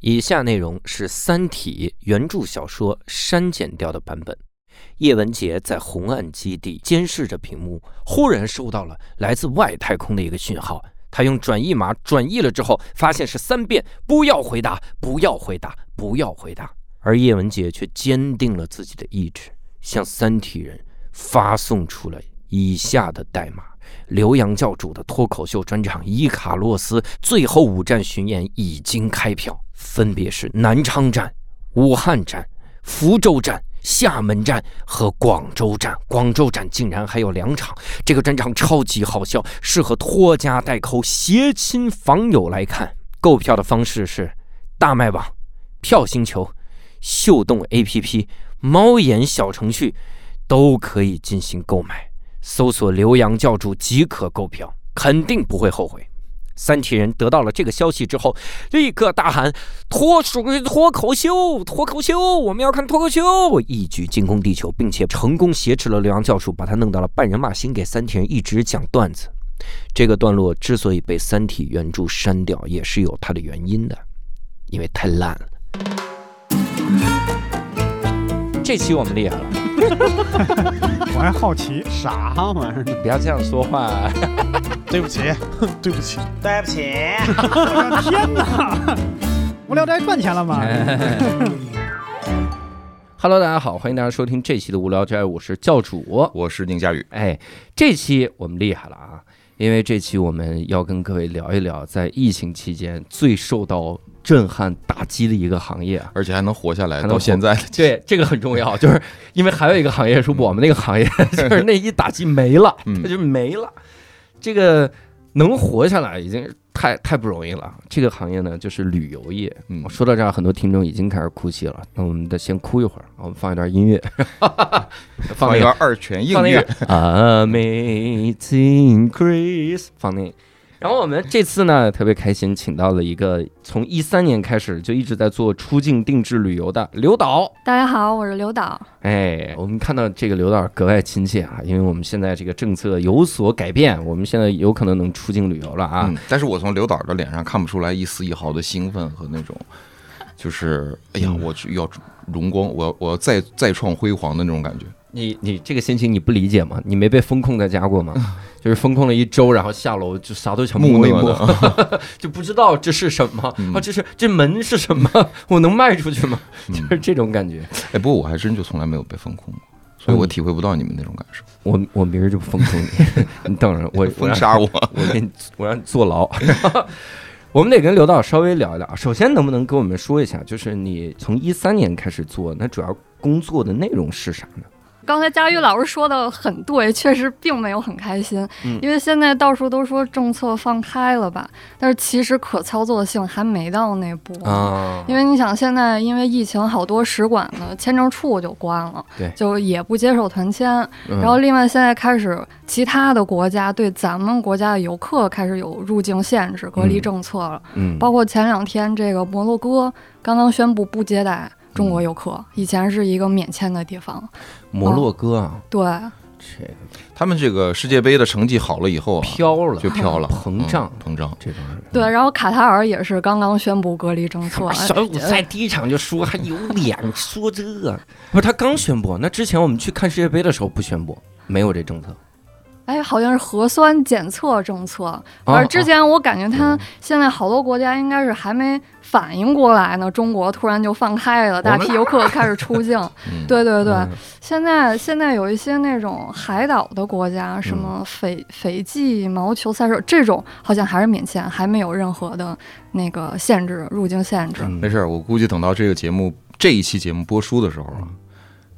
以下内容是《三体》原著小说删减掉的版本。叶文洁在红岸基地监视着屏幕，忽然收到了来自外太空的一个讯号。他用转译码转译了之后，发现是三遍“不要回答，不要回答，不要回答”。而叶文洁却坚定了自己的意志，向三体人发送出了以下的代码：刘洋教主的脱口秀专场《伊卡洛斯》最后五站巡演已经开票。分别是南昌站、武汉站、福州站、厦门站和广州站。广州站竟然还有两场，这个专场超级好笑，适合拖家带口、携亲访友来看。购票的方式是大麦网、票星球、秀动 APP、猫眼小程序都可以进行购买。搜索“刘洋教主”即可购票，肯定不会后悔。三体人得到了这个消息之后，立刻大喊：“脱属脱口秀，脱口秀！我们要看脱口秀！”一举进攻地球，并且成功挟持了刘洋教授，把他弄到了半人马星，给三体人一直讲段子。这个段落之所以被三体原著删掉，也是有它的原因的，因为太烂了。这期我们厉害了，我还好奇，啥玩意儿？不要这样说话。对不起，对不起，对不起，我的天哪！无聊斋赚钱了吗？Hello，大家好，欢迎大家收听这期的无聊斋，我是教主。我是宁佳宇，哎，这期我们厉害了啊！因为这期我们要跟各位聊一聊，在疫情期间最受到震撼打击的一个行业啊。而且还能活下来到现在，对，这个很重要，就是因为还有一个行业是我们那个行业，就是那一打击没了，嗯它就没了。这个能活下来已经太太不容易了。这个行业呢，就是旅游业。嗯我说到这儿，很多听众已经开始哭泣了。那我们得先哭一会儿，我们放一段音乐，放一段二泉映月，Amazing Grace，放那个。然后我们这次呢特别开心，请到了一个从一三年开始就一直在做出境定制旅游的刘导。大家好，我是刘导。哎，我们看到这个刘导格外亲切啊，因为我们现在这个政策有所改变，我们现在有可能能出境旅游了啊。嗯，但是我从刘导的脸上看不出来一丝一毫的兴奋和那种，就是哎呀，嗯我去要荣光，我要我要再再创辉煌的那种感觉。你你这个心情你不理解吗？你没被封控在家过吗？就是封控了一周，然后下楼就啥都想摸一摸，就不知道这是什么嗯啊？这是这门是什么？我能卖出去吗？嗯就是这种感觉。哎，不过我还真就从来没有被风控过，所以我体会不到你们那种感受。我我明儿就封控你，你等着我封杀我，我给你我让你坐牢。我们得跟刘导稍微聊一聊。首先，能不能跟我们说一下，就是你从一三年开始做，那主要工作的内容是啥呢？刚才佳宇老师说的很对，确实并没有很开心，嗯因为现在到处都说政策放开了吧，但是其实可操作性还没到那步。啊因为你想，现在因为疫情，好多使馆的签证处就关了，对就也不接受团签。嗯然后另外现在开始，其他的国家对咱们国家的游客开始有入境限制、隔离政策了。嗯，包括前两天这个摩洛哥刚刚宣布不接待中国游客，以前是一个免签的地方。摩洛哥啊，对，这个他们这个世界杯的成绩好了以后啊，飘了，就飘了，膨胀嗯膨胀。这帮人。对，然后卡塔尔也是刚刚宣布隔离政策。小组赛第一场就输，还有脸说这？不是他刚宣布，那之前我们去看世界杯的时候不宣布，没有这政策。哎，好像是核酸检测政策，哦而之前我感觉他现在好多国家应该是还没反应过来呢，中国突然就放开了，大批游客开始出境。嗯，对对对，嗯。现在现在有一些那种海岛的国家，什嗯。么斐斐济毛球赛事这种，好像还是免签，还没有任何的那个限制，入境限制。嗯。没事儿，我估计等到这个节目这一期节目播出的时候啊，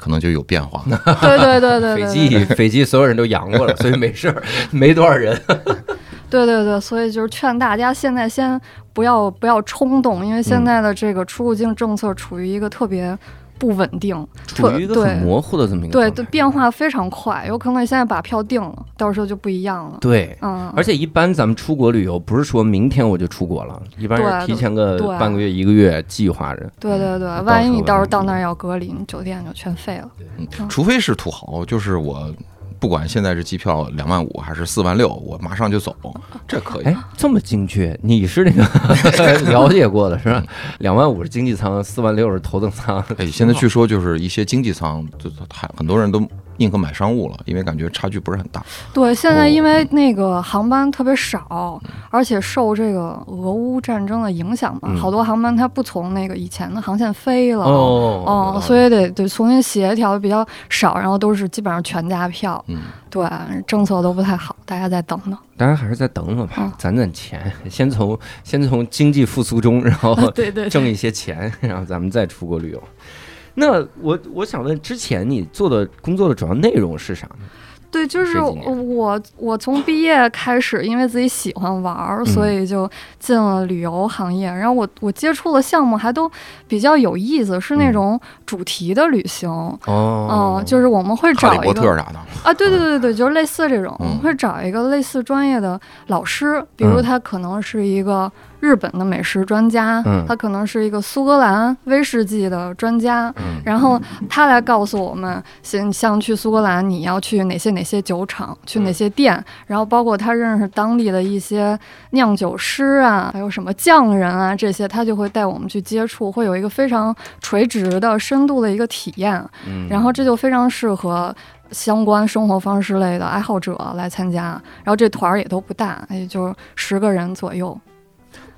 可能就有变化。对对对对斐对济斐济所有人都阳过了，所以没事儿，没多少人。对对对，所以就是劝大家现在先不要不要冲动，因为嗯现在的这个出入境政策处于一个特别不稳定，处于一个很对模糊的这么一个对对，变化非常快，有可能你现在把票定了，到时候就不一样了。对。嗯，而且一般咱们出国旅游，不是说明天我就出国了，一般是提前个半个月、一个月计划着。对对对，万一你到时候到那儿要隔离，你酒店就全废了。嗯，除非是土豪，就是我不管现在是机票两万五还是四万六，我马上就走，这可以。哎，这么精确，你是那个 了解过的是吧？两万五是经济舱，四万六是头等舱。哎，现在据说就是一些经济舱，就还很多人都宁可买商务了，因为感觉差距不是很大。对，现哦在因为那个航班特别少，而且受这个俄乌战争的影响嘛，嗯好多航班它不从那个以前的航线飞了。哦哦，所以得得重新协调，比较少，然后都是基本上全价票，嗯，对，政策都不太好，大家再等等。当然还是再等等吧嗯，攒攒钱，先从先从经济复苏中，然后 对对挣一些钱，然后咱们再出国旅游。那我我想问，之前你做的工作的主要内容是啥呢？对，就是我我从毕业开始，因为自己喜欢玩儿，所嗯以就进了旅游行业。然后我我接触的项目还都比较有意思，是那嗯种主题的旅行。哦嗯，就是我们会找一个波特啥的，啊，对对对对对，就是类似这种，我们嗯会找一个类似专业的老师，比如嗯他可能是一个日本的美食专家，嗯他可能是一个苏格兰威士忌的专家，嗯然后他来告诉我们，像像去苏格兰，你要去哪些哪些酒厂，去哪些店，然后包括他认识当地的一些酿酒师啊，还有什么匠人啊，这些他就会带我们去接触，会有一个非常垂直的、深度的一个体验。嗯然后这就非常适合相关生活方式类的爱好者来参加。然后这团儿也都不大，也就十个人左右。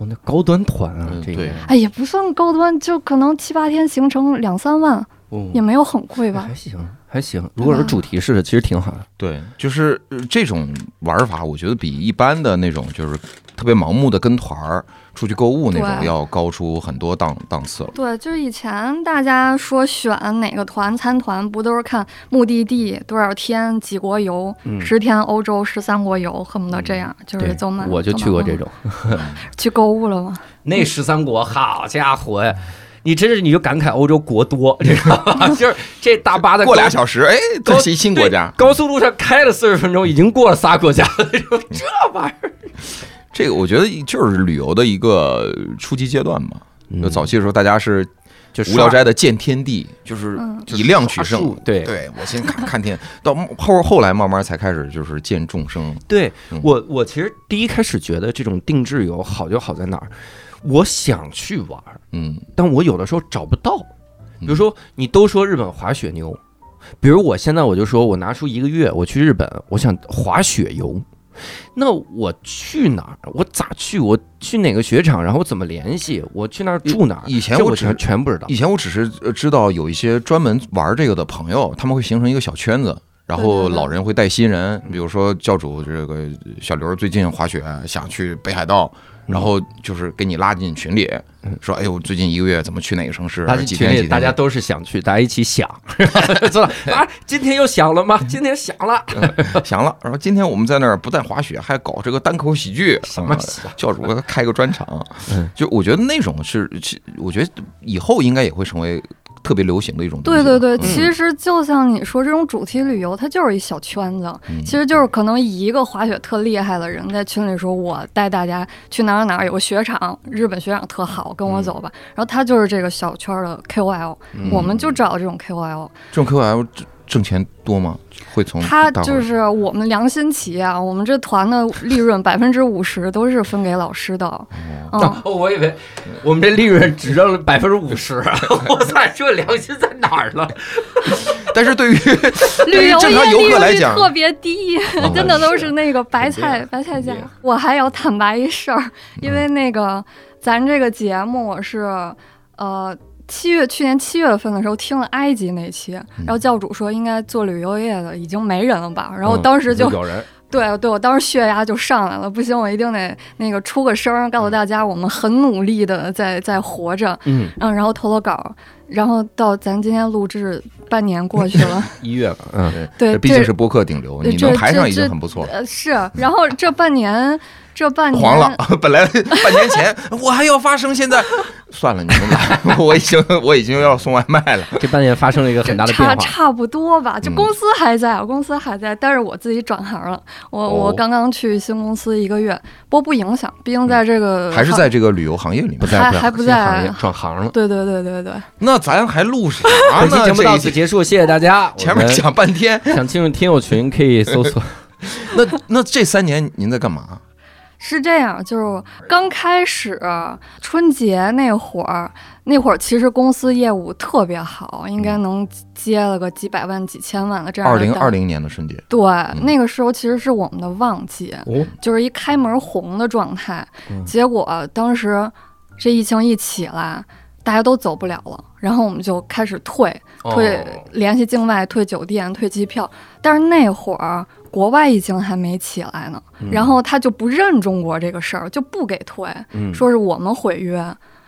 哦，那高端团啊嗯，这个。对。哎，也不算高端，就可能七八天行程两三万，哦。也没有很贵吧。还。行还行。如果是主题式的，其实挺好的。对，就是呃这种玩法，我觉得比一般的那种就是特别盲目的跟团儿出去购物那种要高出很多档档次了。对，就是以前大家说选哪个团参团，不都是看目的地多少天几国游，嗯十天欧洲十三国游，恨不得这样，就是对走满。我就去过这种。去购物了吗？那十三国，好家伙呀！你真是你就感慨欧洲国多，你知道吗？就是这大巴的过俩小时，哎，这是新国家。高速路上开了四十分钟，已经过了仨国家了。这玩意儿，这个我觉得就是旅游的一个初级阶段嘛。就早期的时候，大家是就无聊斋的见天地，就是嗯以量取胜。对对，我先看看天，到后后来慢慢才开始就是见众生。对嗯我，我其实第一开始觉得这种定制游好就好在哪儿，我想去玩儿，嗯，但我有的时候找不到。比如说，你都说日本滑雪牛，比如我现在我就说我拿出一个月，我去日本，我想滑雪游，那我去哪儿？我咋去？我去哪个雪场？然后我怎么联系？我去那儿住哪儿？以前我全全不知道以。前我只是呃知道有一些专门玩这个的朋友，他们会形成一个小圈子。然后老人会带新人，比如说教主这个小刘最近滑雪想去北海道，然后就是给你拉进群里，说哎呦最近一个月怎么去哪个城市大，家群里几天几天，大家都是想去，大家一起想，知道 啊？今天又想了吗？今天想了，想了。然后今天我们在那儿不但滑雪，还搞这个单口喜剧，啊什么教主开个专场嗯，就我觉得那种是，其我觉得以后应该也会成为特别流行的一种东西。对对对，嗯。其实就像你说这种主题旅游，它就是一小圈子，嗯。其实就是可能一个滑雪特厉害的人在群里说，我带大家去哪儿哪儿有个雪场，日本雪场特好，跟我走吧。然后他就是这个小圈儿的 KOL，、嗯。我们就找这种 KOL，这种 KOL 挣挣钱多吗？会从他就是我们良心企业啊，我们这团的利润百分之五十都是分给老师的，嗯。哦，我以为我们这利润只挣了百分之五十，我操，这良心在哪儿了？但是对于对旅游于正常游客来讲，特别低，哦真的都是那个白菜白菜价。我还要坦白一事儿，嗯因为那个咱这个节目是呃。七月去年七月份的时候听了埃及那期，嗯。然后教主说应该做旅游业的已经没人了吧，然后当时就、有人对对，我当时血压就上来了，不行，我一定得那个出个声儿，告诉大家我们很努力的在在活着，嗯，嗯，然后投了稿，然后到咱今天录制半年过去了，一月了，嗯，对，这毕竟是播客顶流，你能排上已经很不错了。呃，是，然后这半年，这半年黄了，本来半年前我还要发声，现在算了，你们俩，我已经我已经要送外卖了。这半年发生了一个很大的变化。差差不多吧，就嗯公司还在，公司还在，但是我自己转行了，我、我哦刚刚去新公司一个月，不过不影响，毕竟在这个嗯还是在这个旅游行业里面不。在，还不在还不在行业转行了。对对对对对，那咱还录啥 本期呢？节目到此结束，谢谢大家。前面讲半天，想进入听友群可以搜索。那那这三年您在干嘛？是这样，就是刚开始春节那会儿，那会儿其实公司业务特别好，应该能接了个几百万、几千万的这样的二零二。零年的春节，对，那个时候其实是我们的旺季，哦，就是一开门红的状态。嗯结果当时这疫情一起来，大家都走不了了，然后我们就开始退，退、哦联系境外、退酒店、退机票。但是那会儿国外疫情还没起来呢，然后他就不认中国这个事儿，就不给退，嗯。说是我们毁约。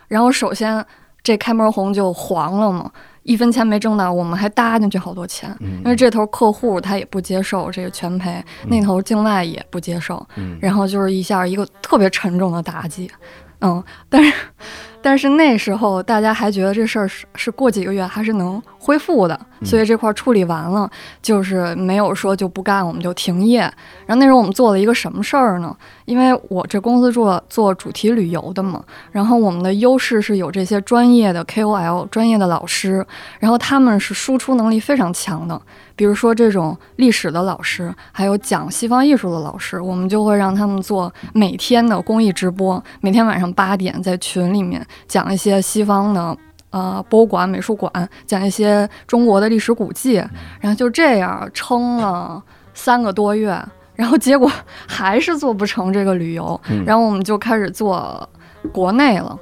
然后首先这开门红就黄了嘛，一分钱没挣到，我们还搭进去好多钱，嗯。因为这头客户他也不接受这个全赔，那头境外也不接受，嗯。然后就是一下一个特别沉重的打击，嗯，但是但是那时候大家还觉得这事儿是是过几个月还是能恢复的，所以这块儿处理完了，就是没有说就不干，我们就停业。然后那时候我们做了一个什么事儿呢？因为我这公司做做主题旅游的嘛，然后我们的优势是有这些专业的 KOL、专业的老师，然后他们是输出能力非常强的。比如说这种历史的老师，还有讲西方艺术的老师，我们就会让他们做每天的公益直播，每天晚上八点在群里面讲一些西方的。呃，博物馆、美术馆讲一些中国的历史古迹，然后就这样撑了三个多月，然后结果还是做不成这个旅游，嗯然后我们就开始做国内了。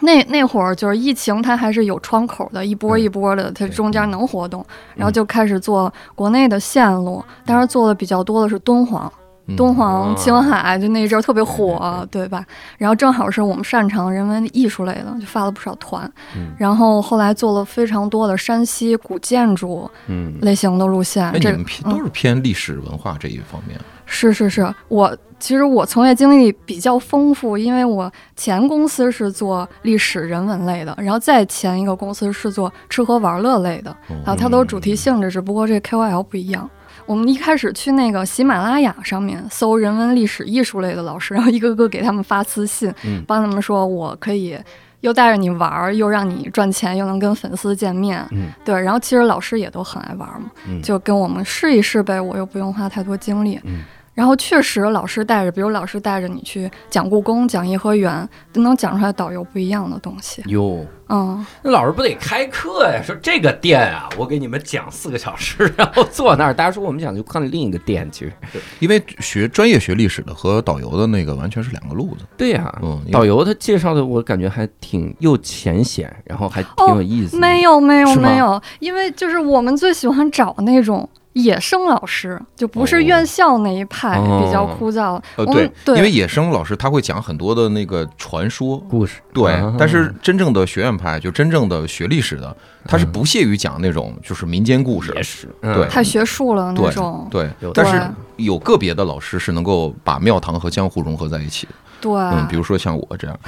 那那会儿就是疫情，它还是有窗口的，一波一波的，它中间能活动，然后就开始做国内的线路，当然做的比较多的是敦煌，嗯敦煌、青海就那一阵儿特别火，对吧？然后正好是我们擅长人文艺术类的，就发了不少团。嗯然后后来做了非常多的山西古建筑嗯类型的路线。这们偏嗯都是偏历史文化这一方面。是是是，我其实我从业经历比较丰富，因为我前公司是做历史人文类的，然后再前一个公司是做吃喝玩乐类的，哦然后它都是主题性质，只不过这 KOL 不一样。我们一开始去那个喜马拉雅上面搜人文、历史、艺术类的老师，然后一个个给他们发私信，嗯帮他们说我可以又带着你玩儿，又让你赚钱，又能跟粉丝见面。嗯对，然后其实老师也都很爱玩儿嘛，嗯就跟我们试一试呗，我又不用花太多精力。嗯然后确实，老师带着，比如老师带着你去讲故宫、讲颐和园，都能讲出来导游不一样的东西。哟，嗯，那老师不得开课呀？说这个店啊，我给你们讲四个小时，然后坐那儿，大家说我们想去看另一个店，其实因为学专业学历史的和导游的那个完全是两个路子。对呀、嗯，导游他介绍的我感觉还挺又浅显，然后还挺有意思的。没有没有没有，因为就是我们最喜欢找那种野生老师，就不是哦院校那一派，哦。比较枯燥。呃，对，对，因为野生老师他会讲很多的那个传说，故事。对啊，但是真正的学院派，就真正的学历史的，他是不屑于讲那种就是民间故事对。太学术了那对种。对有，但是有个别的老师是能够把庙堂和江湖融合在一起的，对，嗯，比如说像我这样，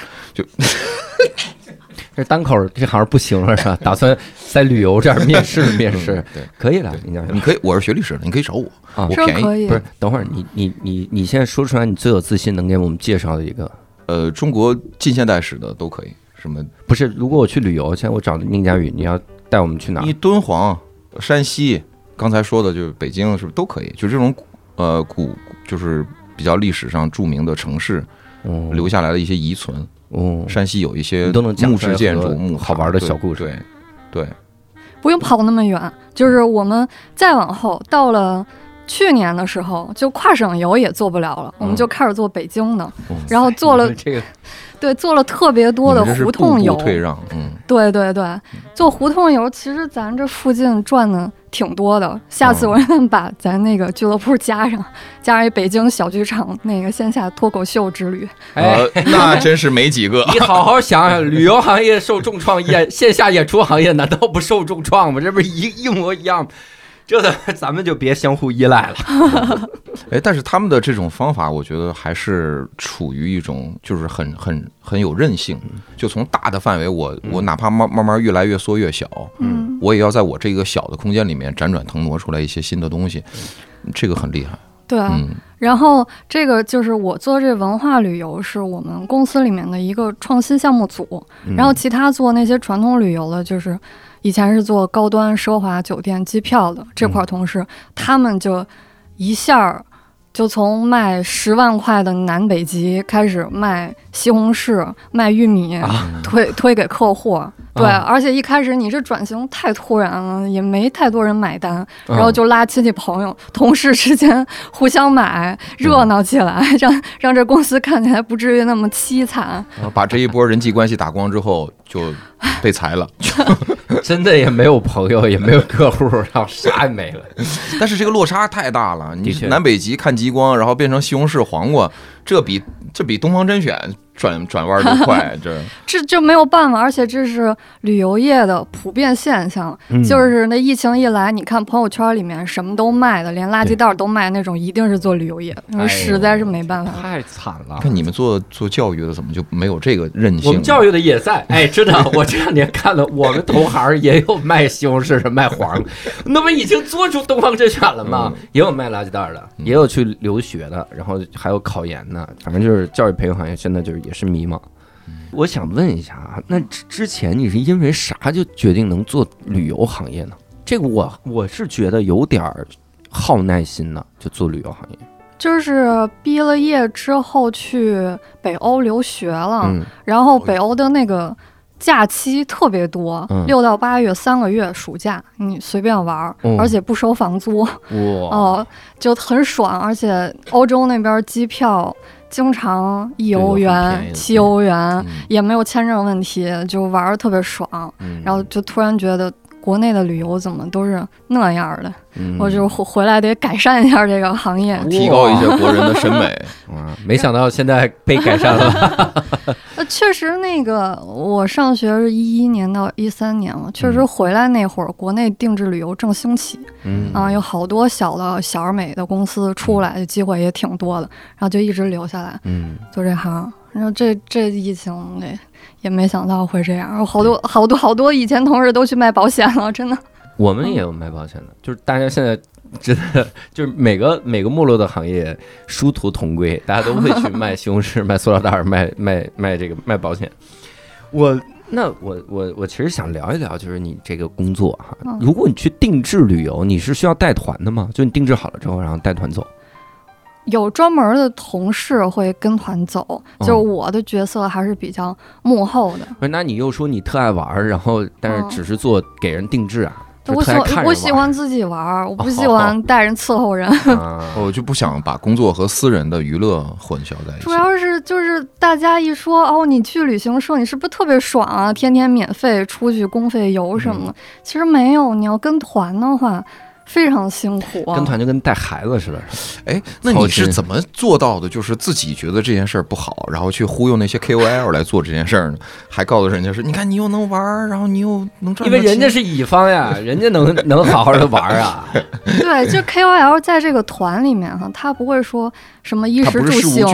这单口这行不行了是吧？打算在旅游这儿面试面试嗯，对，可以了，你讲你可以，我是学历史的，你可以找我，啊我便宜。是不是，等会儿你你你你现在说出来你最有自信能给我们介绍的一个，呃，中国近现代史的都可以，什么不是？如果我去旅游，现在我找宁佳宇，你要带我们去哪儿你？敦煌、山西，刚才说的就是北京，是不是都可以？就这种呃古，就是比较历史上著名的城市哦留下来的一些遗存。哦，山西有一些木质建筑、木好玩的小故事。对对，不用跑那么远，就是我们再往后到了。去年的时候，就跨省游也做不了了，我们就开始做北京的，然后做了这个对做了特别多的胡同游步步，退让，嗯，对对对，做胡同游，其实咱这附近转的挺多的。下次哦我让他们把咱那个俱乐部加上，加上一北京小剧场那个线下脱口秀之旅。哎，呃，那真是没几个。你好好想想，旅游行业受重创，演线下演出行业难道不受重创吗？这不是一一模一样吗？这的咱们就别相互依赖了。哎，但是他们的这种方法，我觉得还是处于一种就是很很很有韧性，就从大的范围，我我哪怕慢慢慢越来越缩越小，嗯我也要在我这个小的空间里面辗转腾挪出来一些新的东西，这个很厉害。对，嗯然后这个就是我做这文化旅游是我们公司里面的一个创新项目组，嗯然后其他做那些传统旅游的，就是以前是做高端奢华酒店、机票的这块儿同事，他们就一下儿就从卖十万块的南北极开始卖西红柿、卖玉米，啊推推给客户。对，啊而且一开始你这转型太突然了，也没太多人买单，嗯然后就拉亲戚朋友、同事之间互相买，热闹起来，让让这公司看起来不至于那么凄惨。把这一波人际关系打光之后，就被裁了。真的也没有朋友，也没有客户，然后啥也没了。但是这个落差太大了，你南北极看极光，然后变成西红柿黄瓜，这比这比东方甄选转转弯都快，这这就没有办法，而且这是旅游业的普遍现象，嗯就是那疫情一来，你看朋友圈里面什么都卖的，连垃圾袋都卖那种，一定是做旅游业的，因为实在是没办法。太惨了。看你们做做教育的怎么就没有这个韧性？我们教育的也在，哎，真的，我这两年看了，我们同行也有卖西红柿的，卖黄瓜，那不已经做出东方甄选了吗？也有卖垃圾袋的，也有去留学的，然后还有考研的，反正就是教育培训行业现在就是也是迷茫。我想问一下啊，那之之前你是因为啥就决定能做旅游行业呢？这个我我是觉得有点儿耗耐心呢，就做旅游行业。就是毕了业之后去北欧留学了，嗯然后北欧的那个假期特别多嗯，六、到八月三个月暑假，你随便玩而且不收房租，哇，哦，就很爽。而且欧洲那边机票经常一欧元、七欧元，嗯。也没有签证问题，就玩儿特别爽。嗯。然后就突然觉得国内的旅游怎么都是那样的，嗯我就回回来得改善一下这个行业。提高一些国人的审美。啊，没想到现在被改善了。呃，确实，那个我上学是一一年到一三年嘛，确实嗯回来那会儿，国内定制旅游正兴起嗯啊，有好多小的小而美的公司出来，机会也挺多的，然后就一直留下来嗯，做这行。然后这这疫情也也没想到会这样，有好多好多好多以前同事都去卖保险了，真的。我们也有卖保险的，就是大家现在真的就是每个每个没落的行业殊途同归，大家都会去 卖西红柿、卖塑料袋儿、卖卖卖这个卖保险。我那我我我其实想聊一聊，就是你这个工作哈嗯，如果你去定制旅游，你是需要带团的吗？就你定制好了之后，然后带团走。有专门的同事会跟团走，就是我的角色还是比较幕后的。不是，那你又说你特爱玩儿，然后但是嗯只是做给人定制啊，就我喜我喜欢自己玩儿，我不喜欢带人伺候人。啊。我就不想把工作和私人的娱乐混淆在一起主。要是就是大家一说哦，你去旅行社，你是不是特别爽啊？天天免费出去公费游什么的。其实没有，你要跟团的话，非常辛苦。跟团就跟带孩子似的，哎，那你是怎么做到的？就是自己觉得这件事儿不好，然后去忽悠那些 KOL 来做这件事儿呢？还告诉人家说，你看你又能玩儿，然后你又能赚因，为人家是乙方呀，人家能能好好的玩儿啊。对，就 KOL 在这个团里面哈，他不会说什么衣食住行。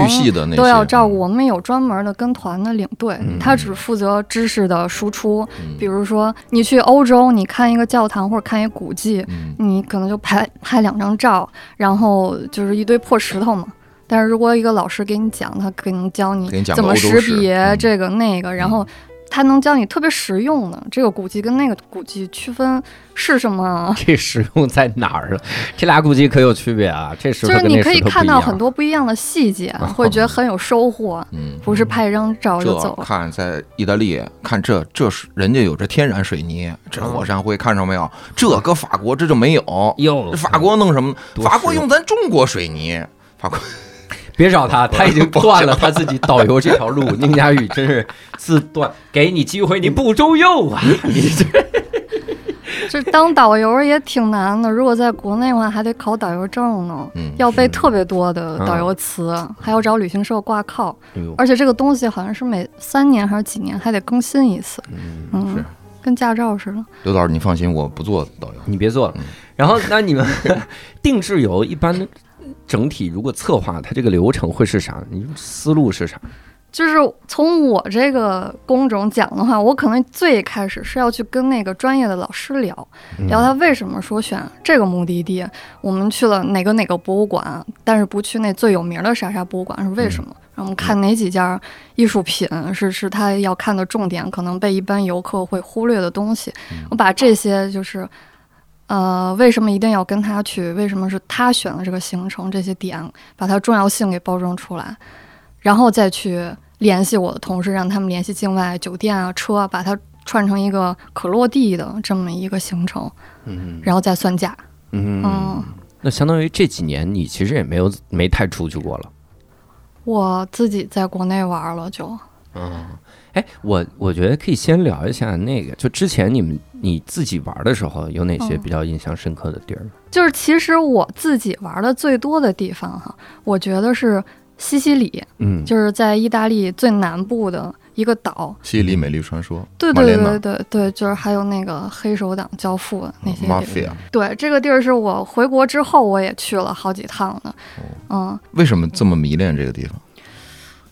都要照顾，我们有专门的跟团的领队，嗯他只负责知识的输出。嗯比如说，你去欧洲，你看一个教堂或者看一古迹，嗯你可能就拍拍两张照，然后就是一堆破石头嘛。但是如果一个老师给你讲，他可能教你怎么识别嗯这个那个，然后他能教你特别实用的这个古迹跟那个古迹区分是什么。这实用在哪儿了？这俩古迹可有区别啊！这石就是你可以看。到很多不一样的细节，会觉得很有收获。嗯，不是拍一张照就走了。看在意大利，看这这是人家有这天然水泥，这火山灰看着没有？这搁法国这就没有。哟法国弄什么？法国用咱中国水泥，法国别找他，他已经断了他自己导游这条路。宁佳宇真是自断，给你机会你不中用啊！你这这 当导游也挺难的，如果在国内的话，还得考导游证呢，嗯要背特别多的导游词，还要找旅行社挂靠，哎而且这个东西好像是每三年还是几年还得更新一次，嗯，跟驾照似的。刘导，你放心，我不做导游。你别做了嗯。然后，那你们 定制游一般整体如果策划它这个流程会是啥？你思路是啥？就是从我这个工种讲的话，我可能最开始是要去跟那个专业的老师聊嗯聊他为什么说选这个目的地，我们去了哪个哪个博物馆，但是不去那最有名的啥啥博物馆是为什么？然后我们看哪几件艺术品是是他要看的重点，可能被一般游客会忽略的东西。我把这些就是。呃，为什么一定要跟他去？为什么是他选了这个行程？这些点把它重要性给包装出来，然后再去联系我的同事，让他们联系境外酒店啊、车啊，把它串成一个可落地的这么一个行程，嗯然后再算价。嗯嗯，那相当于这几年你其实也没有没太出去过了。我自己在国内玩了就，嗯，哎，我我觉得可以先聊一下那个，就之前你们你自己玩的时候，有哪些嗯比较印象深刻的地儿？就是其实我自己玩的最多的地方哈，我觉得是西西里，嗯，就是在意大利最南部的一个岛。西西里美丽传说，对对对玛莲娜对对，就是还有那个黑手党教父的那些地方。mafia，对，这个地儿是我回国之后我也去了好几趟的。嗯，为什么这么迷恋这个地方？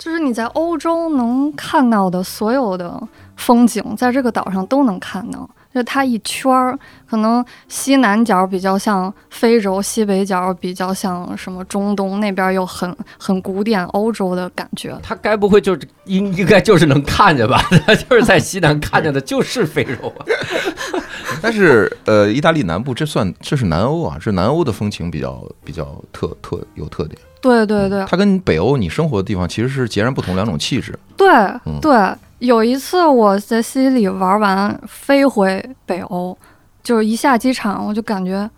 就是你在欧洲能看到的所有的风景，在这个岛上都能看到。就它一圈儿，可能西南角比较像非洲，西北角比较像什么中东，那边又很很古典欧洲的感觉。它该不会就是应应该就是能看见吧？他就是在西南看见的 就是非洲啊。但是呃，意大利南部这算这是南欧啊，这南欧的风情比较比较特特有特点。对对对它跟北欧你生活的地方其实是截然不同两种气质。对嗯对，有一次我在西西里玩完，飞回北欧，就是一下机场我就感觉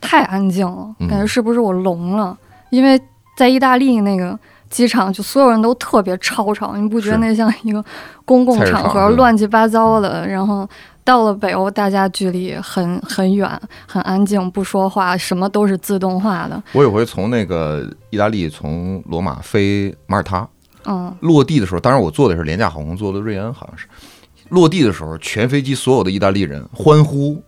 太安静了，嗯感觉是不是我聋了？因为在意大利那个机场，就所有人都特别吵吵，你不觉得那像一个公共场合，乱七八糟的？然后到了北欧，大家距离很很远，很安静，不说话，什么都是自动化的。我有回从那个意大利从罗马飞马耳他，嗯，落地的时候，当然我坐的是廉价航空，坐的瑞安好像是。落地的时候，全飞机所有的意大利人欢呼，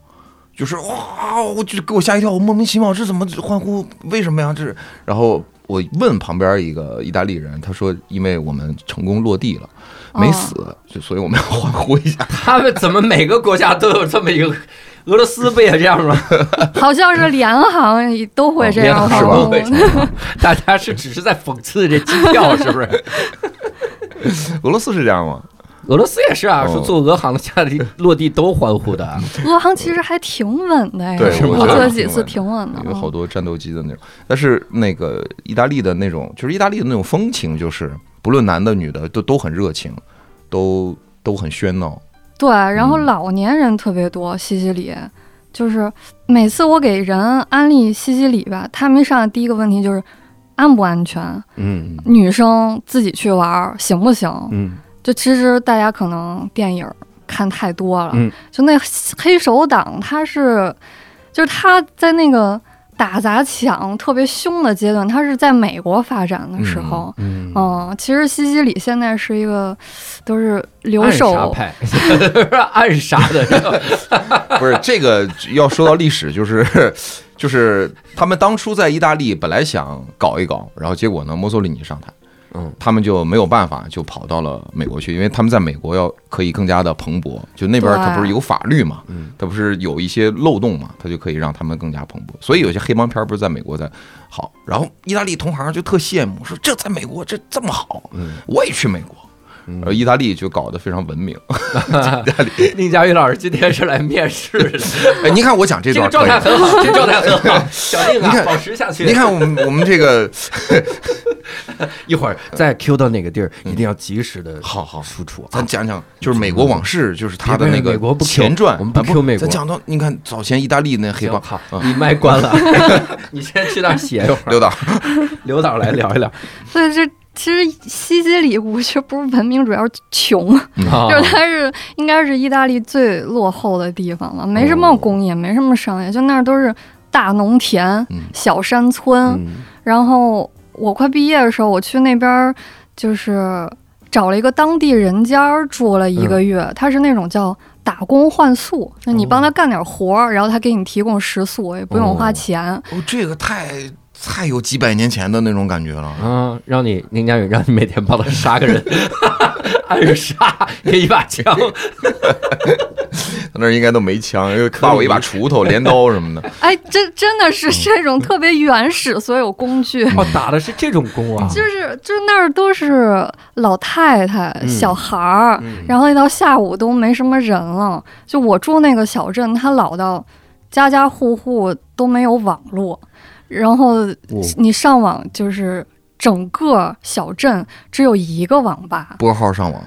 就是哇，我就给我吓一跳，我莫名其妙，这怎么欢呼？为什么呀？这是，然后我问旁边一个意大利人，他说，因为我们成功落地了，没死，就所以我们要欢呼一下。他们怎么每个国家都有这么一个？俄罗斯不也这样吗？好像是联航都会这样 大家是只是在讽刺这机票，是不是？俄罗斯是这样吗？俄罗斯也是啊，哦说坐俄航的下地落地都欢呼的。俄航其实还挺稳的呀，对我坐几次挺稳的。有好嗯多战斗机的那种，但是那个意大利的那种，就是意大利的那种风情，就是不论男的女的都都很热情，都都很喧闹。对，然后嗯老年人特别多，西西里就是每次我给人安利西西里吧，他们一上来第一个问题就是安不安全，嗯女生自己去玩儿行不行？嗯就其实大家可能电影儿看太多了，嗯就那黑手党他是，就是他在那个打砸抢特别凶的阶段，他是在美国发展的时候。嗯嗯，其实西西里现在是一个都是留暗杀守，派，暗杀的这个。不是这个要说到历史，就是就是他们当初在意大利本来想搞一搞，然后结果呢，墨索里尼上台，嗯，他们就没有办法，就跑到了美国去，因为他们在美国要可以更加的蓬勃，就那边对它不是有法律嘛，嗯它不是有一些漏洞嘛，它就可以让他们更加蓬勃。所以有些黑帮片儿不是在美国在好，然后意大利同行就特羡慕，说这在美国这这么好，嗯我也去美国。嗯而意大利就搞得非常文明。意大利，宁佳宇老师今天是来面试的，哎，您看我讲这这个段状态很好，这个状态很好，小宁啊，保持下去。你看我们我们这个 一会儿再 Q 到哪个地儿，一定要及时的好好输出啊。咱讲讲，就是美国往事，就是他的那个美国前传。我们不啊 Q 美国咱讲到你看早前意大利那黑帮，你麦关了，你先去那儿写一会儿。刘导，刘导来聊一聊，所以这其实西西里我觉得不是文明，主要是穷，啊 就是它是应该是意大利最落后的地方了，没什么工业，没什么商业，就那儿都是大农田、嗯。小山村。嗯。然后我快毕业的时候，我去那边儿就是找了一个当地人家儿住了一个月，他是那种叫打工换宿，就你帮他干点活儿，然后他给你提供食宿，也不用花钱。哦，这个太太有几百年前的那种感觉了。啊，让你宁佳宇让你每天帮他杀个人，暗杀给一把枪，那儿应该都没枪，又把我一把锄头、镰刀什么的。哎，真真的是这种特别原始所有工具。哦，打的是这种工啊，就是就是那儿都是老太太、嗯小孩儿，嗯然后一到下午都没什么人了。就我住那个小镇，它老到家家户户都没有网络，然后哦你上网就是整个小镇只有一个网吧，拨号上网，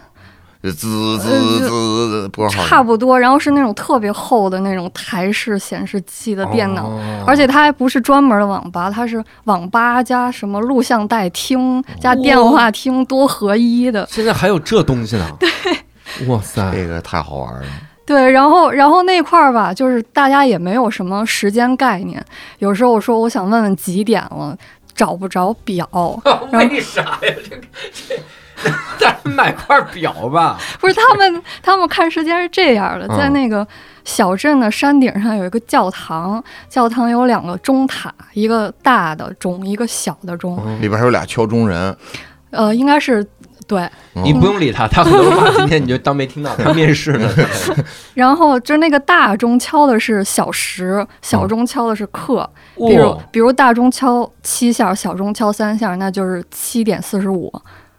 滋滋滋拨号。差不多，然后是那种特别厚的那种台式显示器的电脑。哦而且它还不是专门的网吧，它是网吧加什么录像带厅加电话厅多合一的。现在还有这东西呢，对，哇塞，这个太好玩了。对，然后然后那块儿吧，就是大家也没有什么时间概念。有时候我说我想问问几点了，找不着表，为啥呀？这个这，咱买块表吧。不是他们他们看时间是这样的，嗯在那个小镇的山顶上有一个教堂，教堂有两个钟塔，一个大的钟，一个小的钟。里边还有俩敲钟人，呃，应该是对。你不用理他，他很多话今天你就当没听到，他面试呢。然后就是那个大钟敲的是小时，小钟敲的是刻。比如比如大钟敲七下，小钟敲三下，那就是七点四十五，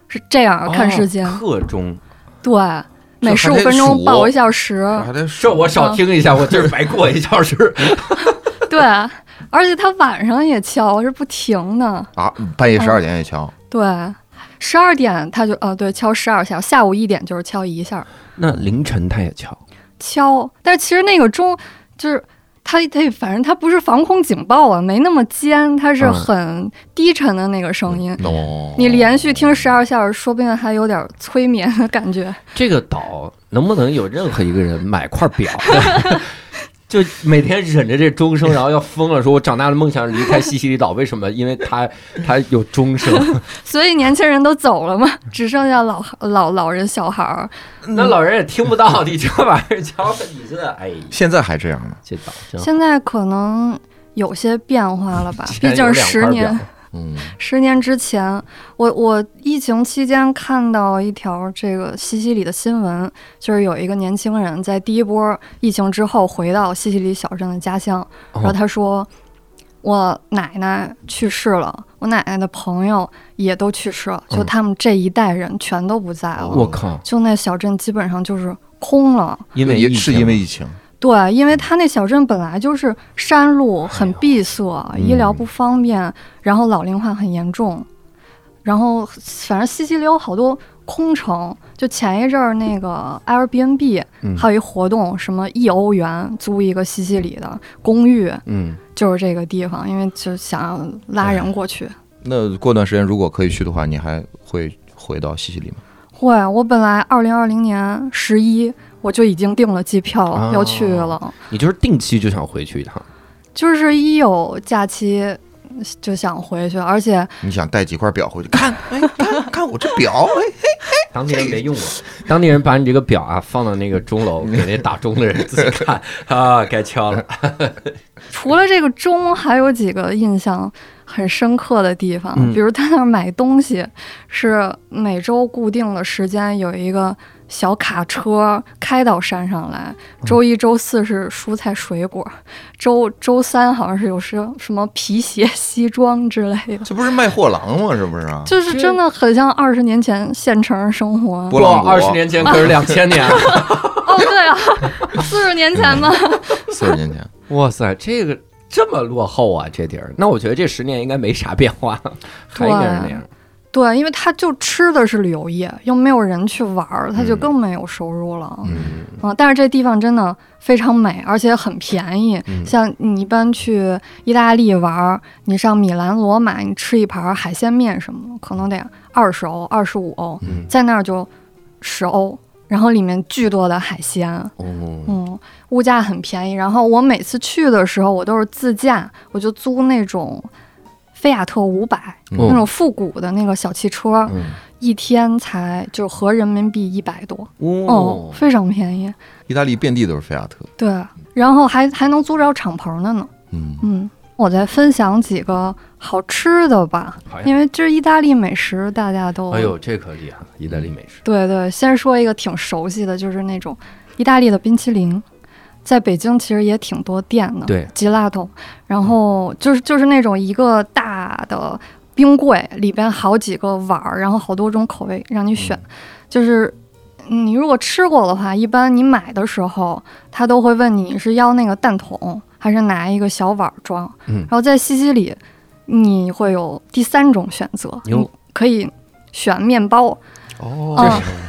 是这样看时间。哦刻钟，对，每十五分钟报一小时。还得这我少听一下，我今儿白过一小时。对，而且他晚上也敲，是不停的。啊，半夜十二点也敲。对，十二点他就呃对敲十二下，下午一点就是敲一下那凌晨他也敲，敲。但是其实那个钟就是。它它反正它不是防空警报啊，没那么尖，它是嗯很低沉的那个声音。你连续听十二下，说不定还有点催眠的感觉。这个岛能不能有任何一个人买块表？就每天忍着这钟声，然后要疯了，说我长大的梦想是离开西西里岛，为什么？因为它它有钟声。所以年轻人都走了嘛，只剩下老老老人小孩儿。那老人也听不到你这玩意儿，瞧你这，哎，现在还这样吗。这岛。现在可能有些变化了吧，毕竟十年表嗯，十年之前，我我疫情期间看到一条这个西西里的新闻，就是有一个年轻人在第一波疫情之后回到西西里小镇的家乡，然后他说。我奶奶去世了，我奶奶的朋友也都去世了，就嗯他们这一代人全都不在了，我靠，就那小镇基本上就是空了。因为也是因为疫情，对，因为他那小镇本来就是山路，很闭塞，医疗不方便，然后老龄化很严重，然后反正西西里有好多空城，就前一阵儿那个 Airbnb 嗯还有一活动，什么一欧元租一个西西里的公寓，嗯，就是这个地方，因为就想要拉人过去。那过段时间如果可以去的话，你还会回到西西里吗？会，我本来二零二零年十一我就已经订了机票哦要去了。你就是定期就想回去一趟，就是一有假期就想回去，而且你想带几块表回去？看，哎，看 看我这表，哎，当地人没用过，当地人把你这个表啊放到那个钟楼，给那打钟的人自己看。啊，该敲了。除了这个钟，还有几个印象很深刻的地方，嗯。比如他那儿买东西是每周固定的时间有一个小卡车开到山上来，周一周四是蔬菜水果，周周三好像是有什什么皮鞋、西装之类的。这不是卖货郎吗？是不是啊？就是真的很像二十年前县城生活。波浪哇，二十年前可是两千年，哦，对啊，四十年前嘛。四十年前，哇塞，这个这么落后啊，这地儿。那我觉得这十年应该没啥变化，还应该是那样。对，因为他就吃的是旅游业，又没有人去玩儿，他就更没有收入了。嗯，嗯，但是这地方真的非常美，而且很便宜。嗯像你一般去意大利玩儿，你上米兰、罗马，你吃一盘海鲜面什么，可能得二十欧、二十五欧，嗯在那儿就十欧，然后里面巨多的海鲜。哦，嗯，物价很便宜。然后我每次去的时候，我都是自驾，我就租那种菲亚特五百、哦那种复古的那个小汽车，嗯，一天才就合人民币一百多，哦哦，，非常便宜。意大利遍地都是菲亚特。对，然后还还能租着敞篷的呢。嗯，嗯，我再分享几个好吃的吧，因为这意大利美食大家都哎呦，这可厉害了，意大利美食。对对，先说一个挺熟悉的，就是那种意大利的冰淇淋，在北京其实也挺多店的。对吉拉头，然后就是就是那种一个大的冰柜，里边好几个碗儿，然后好多种口味让你选。就是嗯你如果吃过的话，一般你买的时候，他都会问你是要那个蛋筒，还是拿一个小碗儿装。嗯然后在西西里，你会有第三种选择，你可以选面包。哦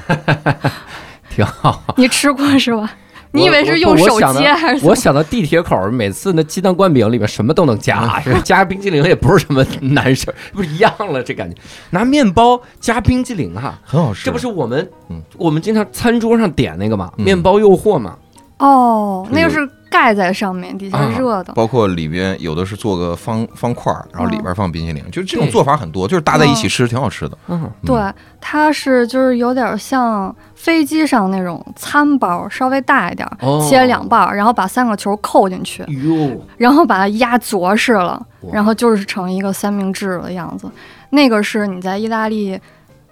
嗯，挺好。你吃过是吧？你以为是用手我我想到接还是？我想到地铁口，每次那鸡蛋灌饼里面什么都能加，加冰激凌也不是什么难事儿，不是一样了？这感觉拿面包加冰激凌哈，很好吃。这不是我们嗯我们经常餐桌上点那个嘛，嗯面包诱惑嘛。哦，那个是是盖在上面，底下啊热的。包括里边有的是做个方方块儿，然后里边放冰淇淋，就这种做法很多，就是搭在一起吃，挺好吃的。嗯，对，它是就是有点像飞机上那种餐包，稍微大一点切两半儿，然后把三个球扣进去，哟，然后把它压着实了，然后就是成一个三明治的样子。那个是你在意大利，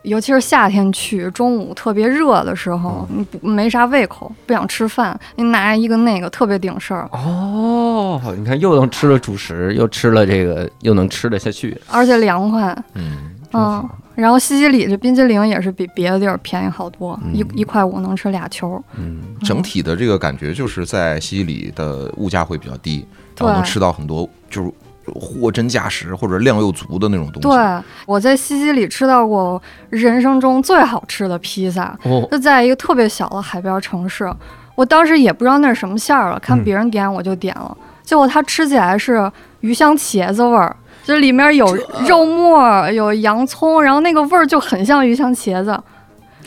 尤其是夏天去，中午特别热的时候，你不没啥胃口，不想吃饭，你拿一个那个特别顶事儿，哦，你看又能吃了主食，又吃了这个，又能吃得下去。而且凉快。嗯，嗯，然后西西里这冰激凌也是比别的地儿便宜好多，嗯。一一块五能吃俩球。嗯，整体的这个感觉就是在西西里的物价会比较低，然后能吃到很多就是货真价实或者量又足的那种东西。对，我在西西里吃到过人生中最好吃的披萨，哦，就在一个特别小的海边城市。我当时也不知道那是什么馅儿了，看嗯别人点我就点了，结果它吃起来是鱼香茄子味儿，就里面有肉末，有洋葱，然后那个味儿就很像鱼香茄子。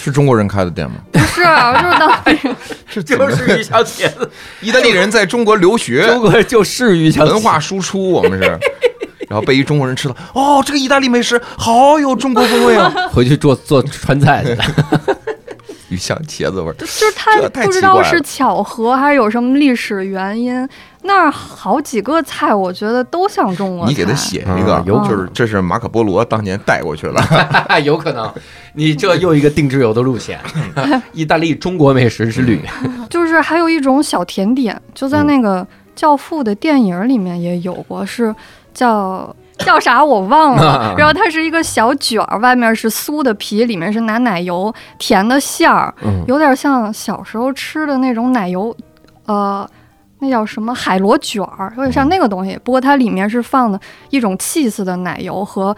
是中国人开的店吗？不是，就是当地是 就是鱼香茄子，意大利人在中国留学，中国就是鱼香文化输出，我们是。然后被一中国人吃了，哦，这个意大利美食好有中国风味啊！回去做做川菜去了。鱼香茄子味儿，就是他这太不知道是巧合还是有什么历史原因，那儿好几个菜我觉得都像中国菜。你给他写一个啊，有就是这是马可波罗当年带过去了。有可能，你这又一个定制游的路线，意大利中国美食之旅。就是还有一种小甜点，就在那个《教父》的电影里面也有过，是叫叫啥我忘了。然后它是一个小卷儿，外面是酥的皮，里面是拿奶油甜的馅儿，嗯，有点像小时候吃的那种奶油，呃。那叫什么海螺卷儿，有点像那个东西，不过它里面是放的一种 cheese 的奶油和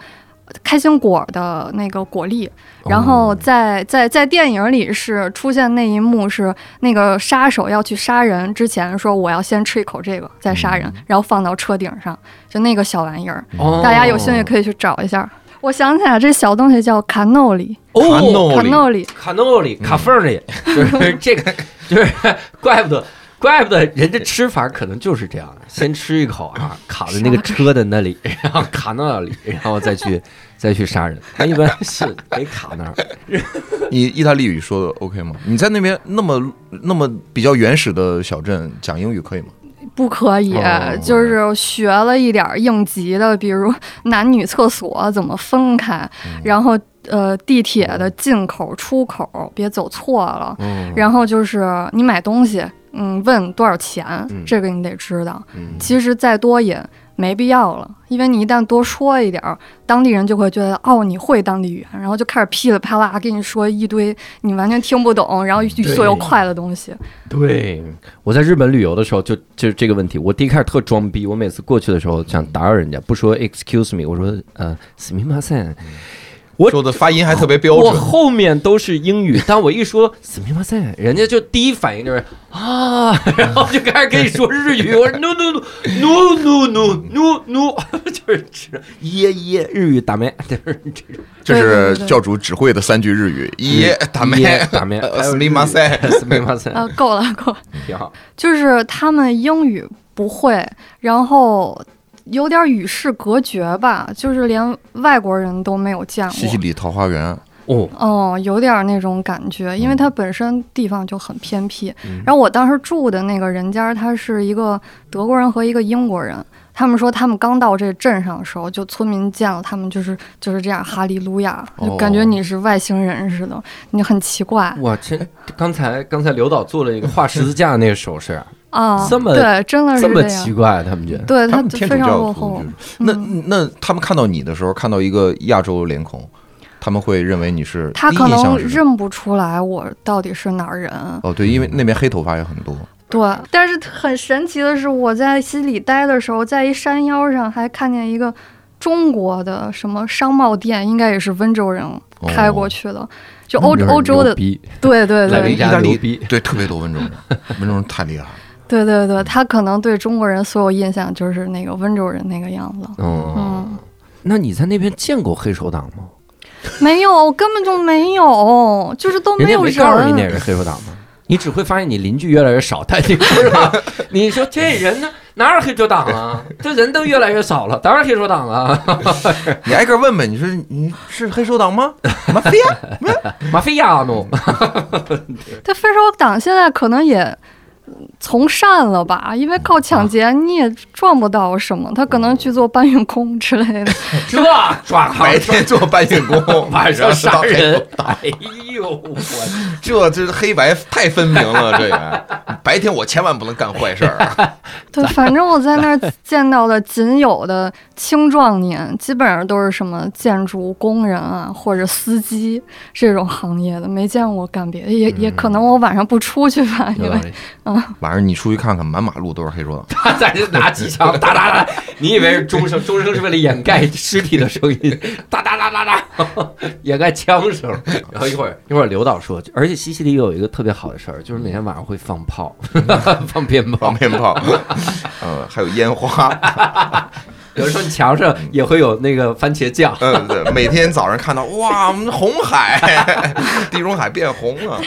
开心果的那个果粒，然后在在在电影里是出现那一幕是那个杀手要去杀人之前说我要先吃一口这个再杀人，然后放到车顶上，就那个小玩意儿，哦。大家有兴趣可以去找一下。我想起来这小东西叫卡诺里，卡诺里，卡诺里、卡缝里，就是这个，就是怪不得。怪不得人家吃法可能就是这样，先吃一口啊，卡在那个车的那里，然后卡那里，然后再去再去杀人。他一般是得卡那儿。你意大利语说的 OK 吗？你在那边那么那么比较原始的小镇讲英语可以吗？不可以，哦。就是学了一点应急的，比如男女厕所怎么分开，嗯。然后呃地铁的进口出口别走错了，嗯。然后就是你买东西，嗯，问多少钱，嗯。这个你得知道。嗯。其实再多也没必要了，因为你一旦多说一点儿，当地人就会觉得哦你会当地语言，然后就开始噼里啪啦跟你说一堆你完全听不懂，然后语速又快的东西。对，我在日本旅游的时候就就是这个问题。我第一开始特装逼，我每次过去的时候想打扰人家，不说 excuse me，我说呃すみません。 我说的发音还特别标我准。后面都是英语，但我一说すみません，人家就第一反应就是啊，然后就开始跟你说日语。我说 no no no no no no no，就是指耶耶日语打咩，就是这种这对对对是教主指挥的三句日语：耶打耶咩打咩，还有斯密马塞。すみませ啊，ん，够了够了，挺好。就是他们英语不会，然后 有点与世隔绝吧，就是连外国人都没有见过。西西里桃花源，哦，哦，有点儿那种感觉，因为它本身地方就很偏僻。嗯然后我当时住的那个人家，他是一个德国人和一个英国人。他们说，他们刚到这镇上的时候，就村民见了他们，就是就是这样哈利路亚，就感觉哦你是外星人似的，你很奇怪我这刚才刚才刘导做了一个画十字架那个手势，啊。这么对，真的是这么奇怪，他们觉得对他非常落后就是。那嗯那他们看到你的时候，看到一个亚洲脸孔，他们会认为你是他可能认不出来我到底是哪儿人。哦，对，因为那边黑头发也很多。对，但是很神奇的是，我在西里待的时候，在一山腰上还看见一个中国的什么商贸店，应该也是温州人开过去的，就欧欧洲的，对对对。来了一家意大利牛逼，对，特别多温州人，温州人太厉害了。对对对，他可能对中国人所有印象就是那个温州人那个样子。嗯，嗯，那你在那边见过黑手党吗？没有，根本就没有，就是都人家有没告诉你哪人。是黑手党吗？你只会发现你邻居越来越少，但你不知道，你说这人呢，哪有黑手党啊？这人都越来越少了，当然黑手党了，你挨个问问，你说你是黑手党吗？马菲亚？马菲亚诺。他黑手党现在可能也从善了吧，因为靠抢劫你也赚不到什么，他可能去做搬运工之类的。这抓白天做搬运工，晚上杀人，哎呦我，这 这黑白太分明了。这也白天我千万不能干坏事儿。对，反正我在那儿见到的仅有的青壮年，基本上都是什么建筑工人啊，或者司机这种行业的，没见过干别的。也也可能我晚上不出去吧，因为晚上你出去看看，满马路都是黑手党。他在这拿机枪哒哒哒，你以为是钟声？钟声是为了掩盖尸体的声音，哒哒哒哒哒，掩盖枪声。然后一会儿一会儿刘导说，而且西西里有一个特别好的事儿，就是每天晚上会放炮，放鞭炮放。鞭炮，嗯，还有烟花，有时候墙上也会有那个番茄酱。嗯，对，每天早上看到，哇，我们红海，地中海变红了。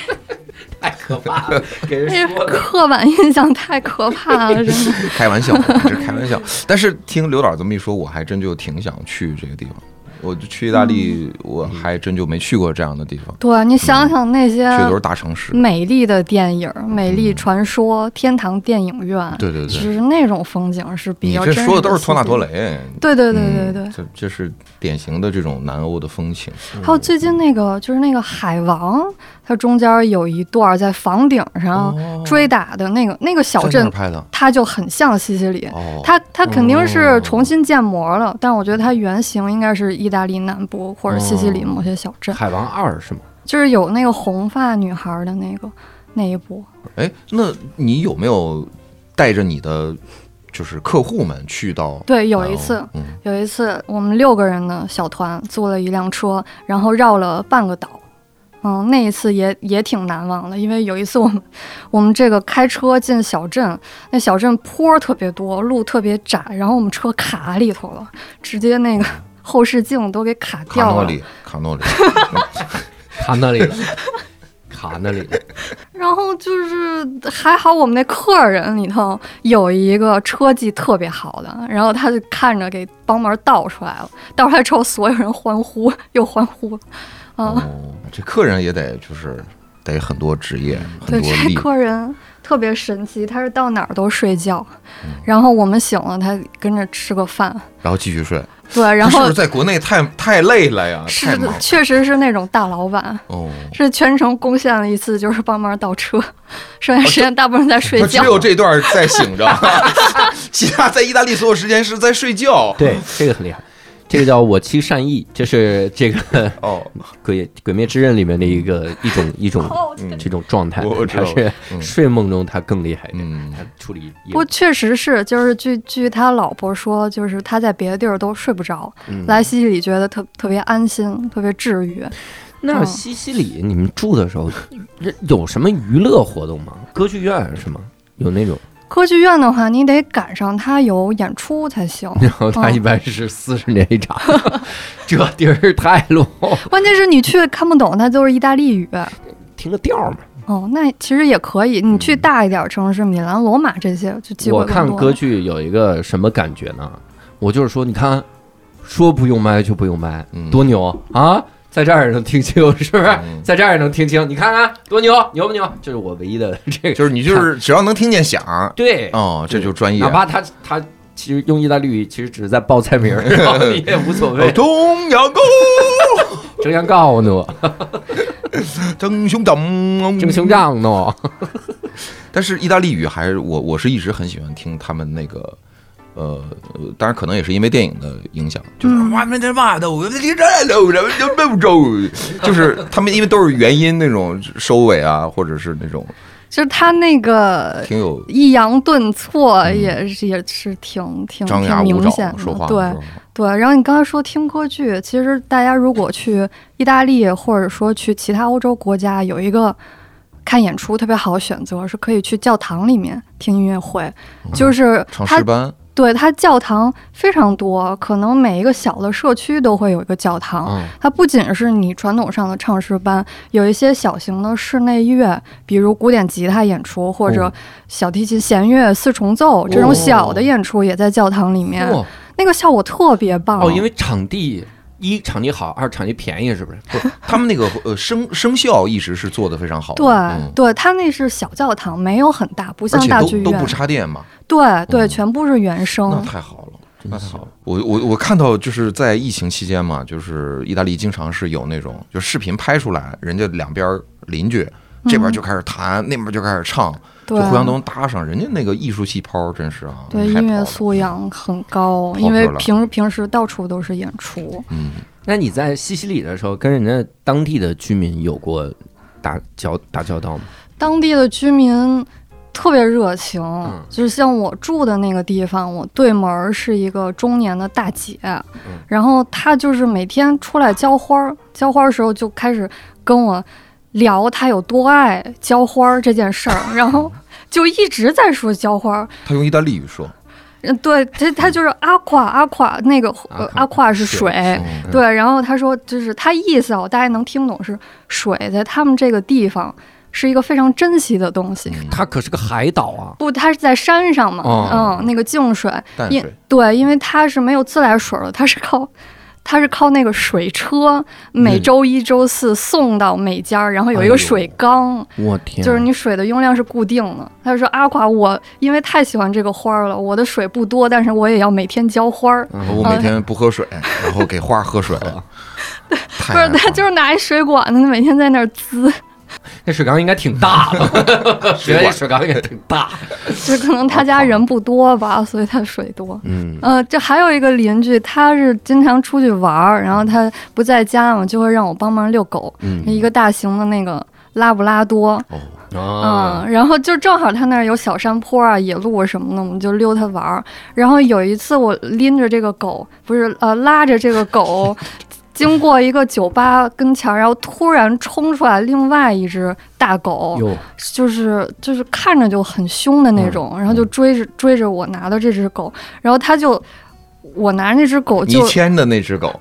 太可怕了，给人这说。刻板印象太可怕了，真的。开玩笑，这是开玩笑。但是听刘导这么一说，我还真就挺想去这个地方。我就去意大利，我还真就没去过这样的地方，对你想想那些去的都是大城市。美丽的电影、美丽传说、天堂电影院，对对对，就是那种风景是比你这较真实说的都是托纳多雷。对对对嗯对对。这这是典型的这种南欧的风情。还有最近那个就是那个海王，它中间有一段在房顶上哦追打的那个那个小镇儿，拍的？它就很像西西里。哦，它它肯定哦是重新建模了，但我觉得它原型应该是意大利南部或者西西里某些小镇，海王二是吗？就是有那个红发女孩的那个那一部。哎，那你有没有带着你的就是客户们去到？对，有一次，嗯，有一次我们六个人的小团坐了一辆车，然后绕了半个岛。嗯，那一次也也挺难忘的，因为有一次我们 我们这个开车进小镇，那小镇坡儿特别多，路特别窄，然后我们车卡里头了，直接那个后视镜都给卡卡掉了。诺里，卡那里，卡那里了，卡那里了。然后就是还好我们那客人里头有一个车技特别好的，然后他就看着给帮忙倒出来了，倒出来之后所有人欢呼又欢呼，啊、哦，这客人也得就是得很多职业，对，这很多力。客人特别神奇，他是到哪儿都睡觉，嗯然后我们醒了，他跟着吃个饭，然后继续睡。对，然后是不是在国内太太累了呀？是。确实是那种大老板，哦，是全程贡献了一次，就是帮忙倒车，剩下时间大部分在睡觉。他只有这段在醒着，其他在意大利所有时间是在睡觉。对，这个很厉害，这个叫我妻善意，这是这个哦，鬼鬼灭之刃里面的一个一种一种这种状态他是嗯。睡梦中他更厉害一点，嗯。他处理业不确实是，就是据据他老婆说，就是他在别的地儿都睡不着，嗯。来西西里觉得特特别安心，特别治愈。那嗯。西西里你们住的时候有什么娱乐活动吗？歌剧院是吗？有那种，歌剧院的话，你得赶上它有演出才行。然后他一般是四十年一场，这地儿太落后，关键是你去看不懂，它就是意大利语。听个调儿嘛。哦，那其实也可以。你去大一点城市，米兰、罗马这些就机会我看更多了歌剧有一个什么感觉呢？我就是说，你看，说不用麦就不用麦，嗯多牛啊！在这儿也能听清，是不是？嗯在这儿也能听清，你看看多牛，牛不牛？这是我唯一的这个，就是你就是只要能听见响儿，对，哦，这就专业。哪怕他他其实用意大利语，其实只是在报菜名儿，然后你也无所谓哦，。东阳沟，正想告呢，蒸熊掌，正胸胀呢。但是意大利语还是我我是一直很喜欢听他们那个。呃，呃当然可能也是因为电影的影响，就是他们因为都是原音那种收尾啊，或者是那种就是他那个挺有抑扬顿挫嗯也是也是挺挺张牙挺舞爪明显的，说话的对，对。然后你刚才说听歌剧，其实大家如果去意大利或者说去其他欧洲国家，有一个看演出特别好的选择，是可以去教堂里面听音乐会，就是它唱诗班，对它教堂非常多，可能每一个小的社区都会有一个教堂。嗯它不仅是你传统上的唱诗班，有一些小型的室内乐，比如古典吉他演出或者哦小提琴、弦乐四重奏这种小的演出，也在教堂里面，哇那个效果特别棒。哦，因为场地一场地好，二场地便宜，是不是？不，他们那个呃声声效一直是做的非常好的，对、嗯对，他那是小教堂，没有很大，不而像且都都不大剧院。插电嘛，对对，嗯全部是原声。那太好了。那太好了，我我我看到就是在疫情期间嘛，就是意大利经常是有那种就视频拍出来，人家两边邻居这边就开始弹，那边就开始唱，就对互相都能搭上，人家那个艺术细胞真是啊，对音乐素养很高，因为平平时到处都是演出。嗯，那你在西西里的时候，跟人家当地的居民有过打交打交道吗？当地的居民特别热情，嗯。就是像我住的那个地方，我对门是一个中年的大姐，然后她就是每天出来浇花儿，浇花儿的时候就开始跟我聊他有多爱浇花儿这件事儿，然后就一直在说浇花儿。他用意大利语说，嗯，对，他他就是阿夸阿夸那个呃阿夸是水对，然后他说就是他意思啊，我大概能听懂是水在他们这个地方是一个非常珍惜的东西。它可是个海岛啊！不，它是在山上嘛，哦嗯，那个净水，因淡水，对，因为它是没有自来水的，它是靠。它是靠那个水车，每周一、周四送到每家儿，然后有一个水缸，我天，就是你水的用量是固定的。他就说阿垮，我因为太喜欢这个花儿了，我的水不多，但是我也要每天浇花儿。嗯。我每天不喝水，然后给花喝水，太不是，他就是拿一水管子，每天在那儿滋，那水缸应该挺大的，觉得水缸应该挺大。就可能他家人不多吧，所以他水多。嗯，呃，这还有一个邻居，他是经常出去玩儿，然后他不在家嘛，就会让我帮忙遛狗，嗯一个大型的那个拉布拉多，啊，嗯，然后就正好他那儿有小山坡啊、野路什么的，我们就溜他玩儿。然后有一次我拎着这个狗，不是呃拉着这个狗。经过一个酒吧跟前儿，然后突然冲出来另外一只大狗，就是就是看着就很凶的那种，然后就追着追着我拿的这只狗，然后他就我拿着那只狗你就牵的那只狗，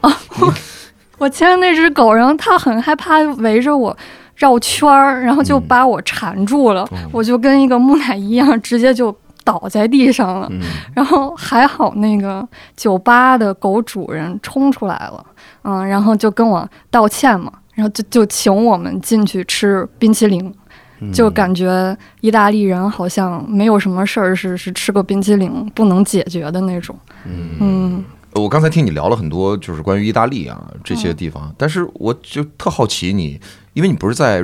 我牵的那只狗，然后它很害怕，围着我绕圈儿，然后就把我缠住了，我就跟一个木乃伊一样，直接就倒在地上了。嗯，然后还好那个酒吧的狗主人冲出来了，嗯，然后就跟我道歉嘛，然后就就请我们进去吃冰淇淋。就感觉意大利人好像没有什么事儿是是吃个冰淇淋不能解决的那种。嗯我刚才听你聊了很多，就是关于意大利啊这些地方，但是我就特好奇你，因为你不是在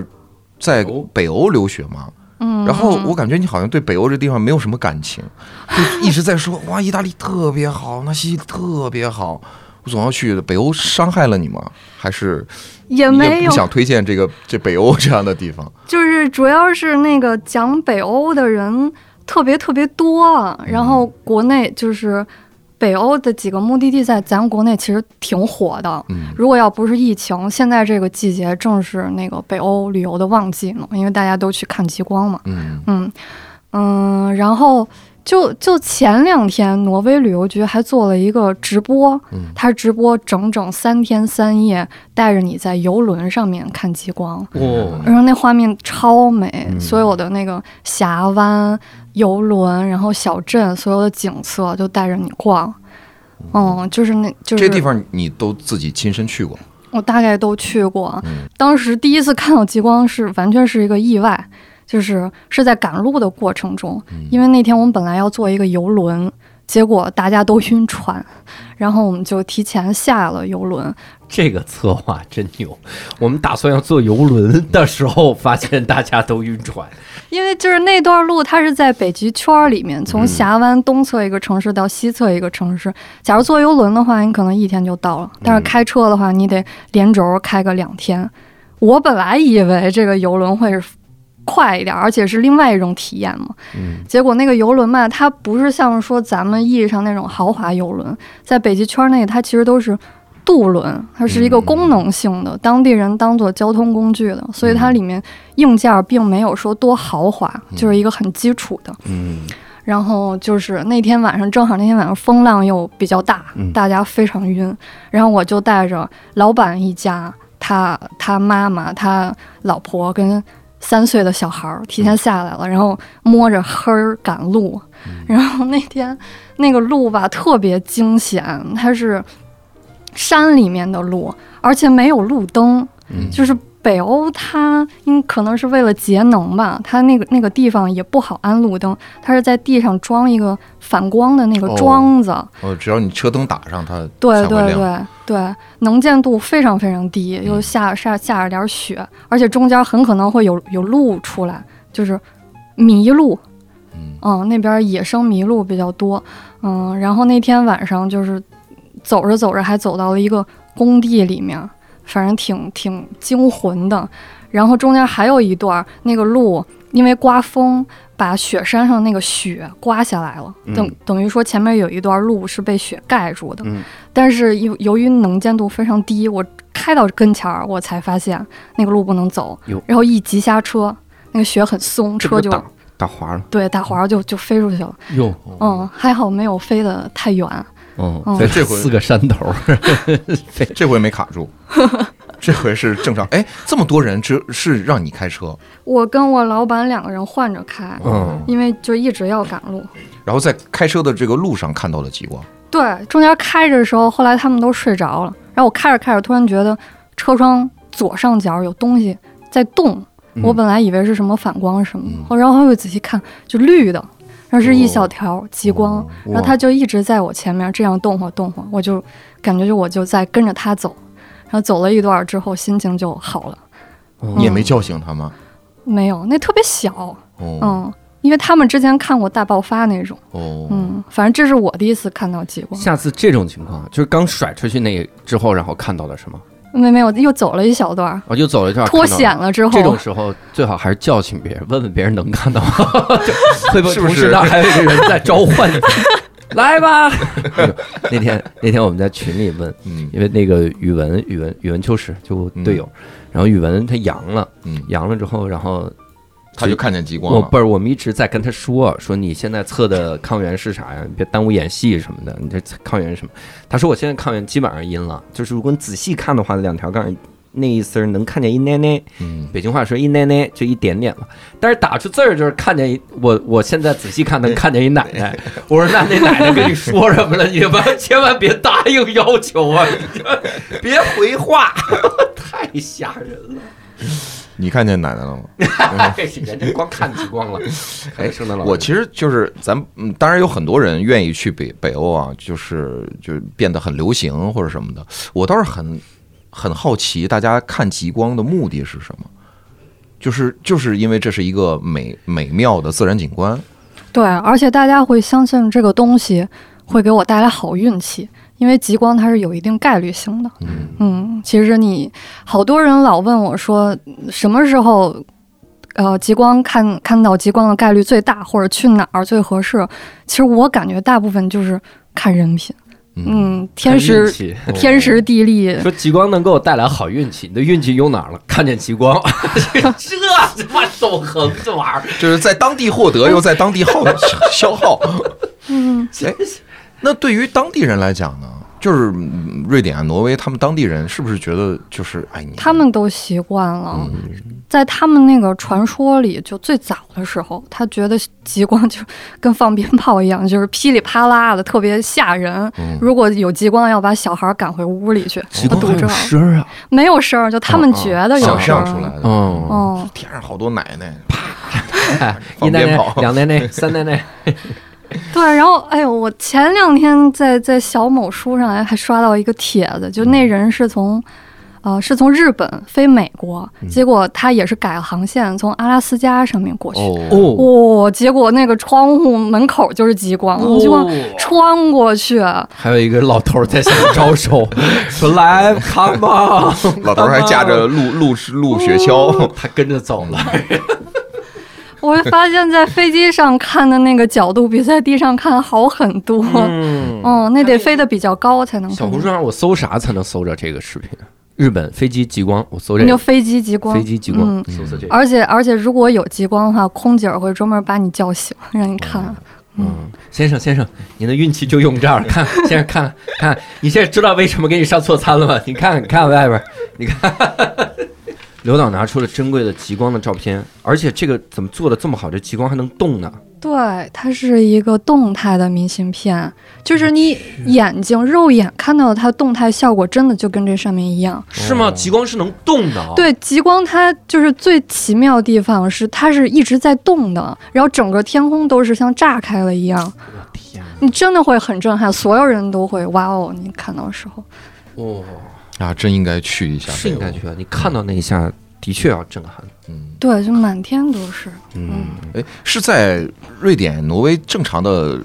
在北欧留学吗？嗯，然后我感觉你好像对北欧这地方没有什么感情，就一直在说哇，意大利特别好，那西西特别好，我总要去。北欧伤害了你吗？还是也没有不想推荐这个这北欧 这样的地方？就是主要是那个讲北欧的人特别特别多，然后国内就是北欧的几个目的地在咱国内其实挺火的。嗯如果要不是疫情，现在这个季节正是那个北欧旅游的旺季呢，因为大家都去看极光嘛。嗯嗯嗯，然后就就前两天，挪威旅游局还做了一个直播，嗯他直播整整三天三夜，带着你在游轮上面看极光。哦，然后那画面超美，嗯所有的那个峡湾、游轮，然后小镇，所有的景色就带着你逛。嗯，就是那就是这地方你都自己亲身去过？我大概都去过。嗯当时第一次看到极光是完全是一个意外，就是是在赶路的过程中，嗯因为那天我们本来要坐一个游轮，结果大家都晕船，然后我们就提前下了游轮。这个策划真牛！我们打算要坐游轮的时候，发现大家都晕船。因为就是那段路，它是在北极圈儿里面，从峡湾东侧一个城市到西侧一个城市。假如坐游轮的话，你可能一天就到了；但是开车的话，你得连轴开个两天。我本来以为这个游轮会是快一点，而且是另外一种体验嘛。嗯，结果那个游轮嘛，它不是像说咱们意义上那种豪华游轮，在北极圈内，它其实都是渡轮，它是一个功能性的，当地人当做交通工具的，所以它里面硬件并没有说多豪华，就是一个很基础的。嗯，然后就是那天晚上，正好那天晚上风浪又比较大嗯，大家非常晕。然后我就带着老板一家，他他妈妈、他老婆跟三岁的小孩儿提前下来了，然后摸着黑儿赶路。然后那天那个路吧特别惊险，它是山里面的路，而且没有路灯，嗯就是北欧它因可能是为了节能吧，它那个那个地方也不好安路灯，它是在地上装一个反光的那个哦。桩子，哦，只要你车灯打上，它对对。对对，能见度非常非常低，又下下下着点雪，而且中间很可能会有有路出来，就是麋鹿，嗯。嗯，那边野生麋鹿比较多，嗯，然后那天晚上就是走着走着还走到了一个工地里面，反正挺挺惊魂的。然后中间还有一段那个路，因为刮风把雪山上那个雪刮下来了，等嗯等于说前面有一段路是被雪盖住的。嗯但是由由于能见度非常低，我开到跟前儿，我才发现那个路不能走哟，然后一急刹车，那个雪很松，车就打打滑了对打滑就就飞出去了。哟。嗯，还好没有飞得太远。嗯，嗯飞这回四个山头，这回没卡住，这回是正常。哎，这么多人，这是让你开车，我跟我老板两个人换着开，嗯因为就一直要赶路。然后在开车的这个路上看到了极光。对，中间开着的时候，后来他们都睡着了，然后我开着开着，突然觉得车窗左上角有东西在动，我本来以为是什么反光什么然后又仔细看，就绿的，然后是一小条极光，然后它就一直在我前面这样动晃动晃，我就感觉就我就在跟着它走，然后走了一段之后，心情就好了。嗯你也没叫醒它吗？没有，那特别小，哦嗯，因为他们之前看过大爆发那种，哦，嗯，反正这是我第一次看到极光，下次这种情况，就是刚甩出去那之后，然后看到了什么？没没有，又走了一小段，我又走了一段，脱看到了险了之后，这种时候最好还是叫醒别人，问问别人能看到吗？会不会是不是同时那还有一个人在召唤你？来吧！那天那天我们在群里问，嗯因为那个语文语文语文秋实就队友，然后语文他阳了，嗯，阳了之后，然后他就看见极光了。我不是我们一直在跟他说说你现在测的抗原是啥呀？你别耽误演戏什么的，你这抗原是什么？他说我现在抗原基本上阴了，就是如果你仔细看的话，两条杠那一丝儿能看见一奶奶。嗯，北京话说一奶奶就一点点了，但是打出字儿就是看见一我我现在仔细看能看见一奶奶，我说那那奶奶跟你说什么了？你们 千万别答应要求啊，别回话，太吓人了。你看见奶奶了吗？人家光看极光了，哎，圣诞老人我其实就是咱嗯，当然有很多人愿意去北北欧啊，就是就变得很流行或者什么的。我倒是很很好奇，大家看极光的目的是什么？就是就是因为这是一个美美妙的自然景观。对，而且大家会相信这个东西会给我带来好运气，因为极光它是有一定概率性的。嗯嗯，其实你好多人老问我说，什么时候，呃，极光看看到极光的概率最大，或者去哪儿最合适？其实我感觉大部分就是看人品，嗯，天时天时地利，说极光能给我带来好运气，你的运气用哪儿了？看见极光，这他妈守恒这玩意儿，就是在当地获得，又在当地耗消耗。嗯，哎，那对于当地人来讲呢，就是嗯瑞典啊、挪威，他们当地人是不是觉得就是哎你他们都习惯了，嗯在他们那个传说里，就最早的时候，他觉得极光就跟放鞭炮一样，就是噼里啪啦的，特别吓人。嗯如果有极光，要把小孩赶回屋里去，极光还有声儿啊，没有声儿，就他们觉得有想声儿。象出来的？哦，哦，天上好多奶奶，一奶奶、放鞭炮两奶奶、三奶奶，对，然后哎呦，我前两天在在小某书上还还刷到一个帖子，就那人是从。呃，是从日本飞美国，结果他也是改了航线，从阿拉斯加上面过去。哦。哦，哇、结果那个窗户门口就是极光，极光穿过去，还有一个老头儿在下面招手，说来看吧，老头儿还架着路路路雪橇，他跟着走了。我会发现，在飞机上看的那个角度比在地上看好很多。嗯，哦，那得飞得比较高才能看。小红书上我搜啥才能搜着这个视频？日本飞机极光，我搜这个你就飞机极光，飞机极光，嗯搜搜这个。而且而且，如果有极光的话，空姐儿会专门把你叫醒，让你看。嗯，先生先生，您的运气就用这儿，看先生看看，你现在知道为什么给你上错餐了吗？你看你看外边儿，你看。刘导拿出了珍贵的极光的照片，而且这个怎么做的这么好？这极光还能动呢？对，它是一个动态的明信片，就是你眼睛肉眼看到的它动态效果，真的就跟这上面一样。是吗？极光是能动的、哦。，对，极光它就是最奇妙的地方是，它是一直在动的，然后整个天空都是像炸开了一样，我天你真的会很震撼，所有人都会哇哦！你看到的时候，哦，啊，真应该去一下，是应该去啊！你看到那一下，的确要震撼。嗯，对，就满天都是。嗯，哎，是在瑞典、挪威正常的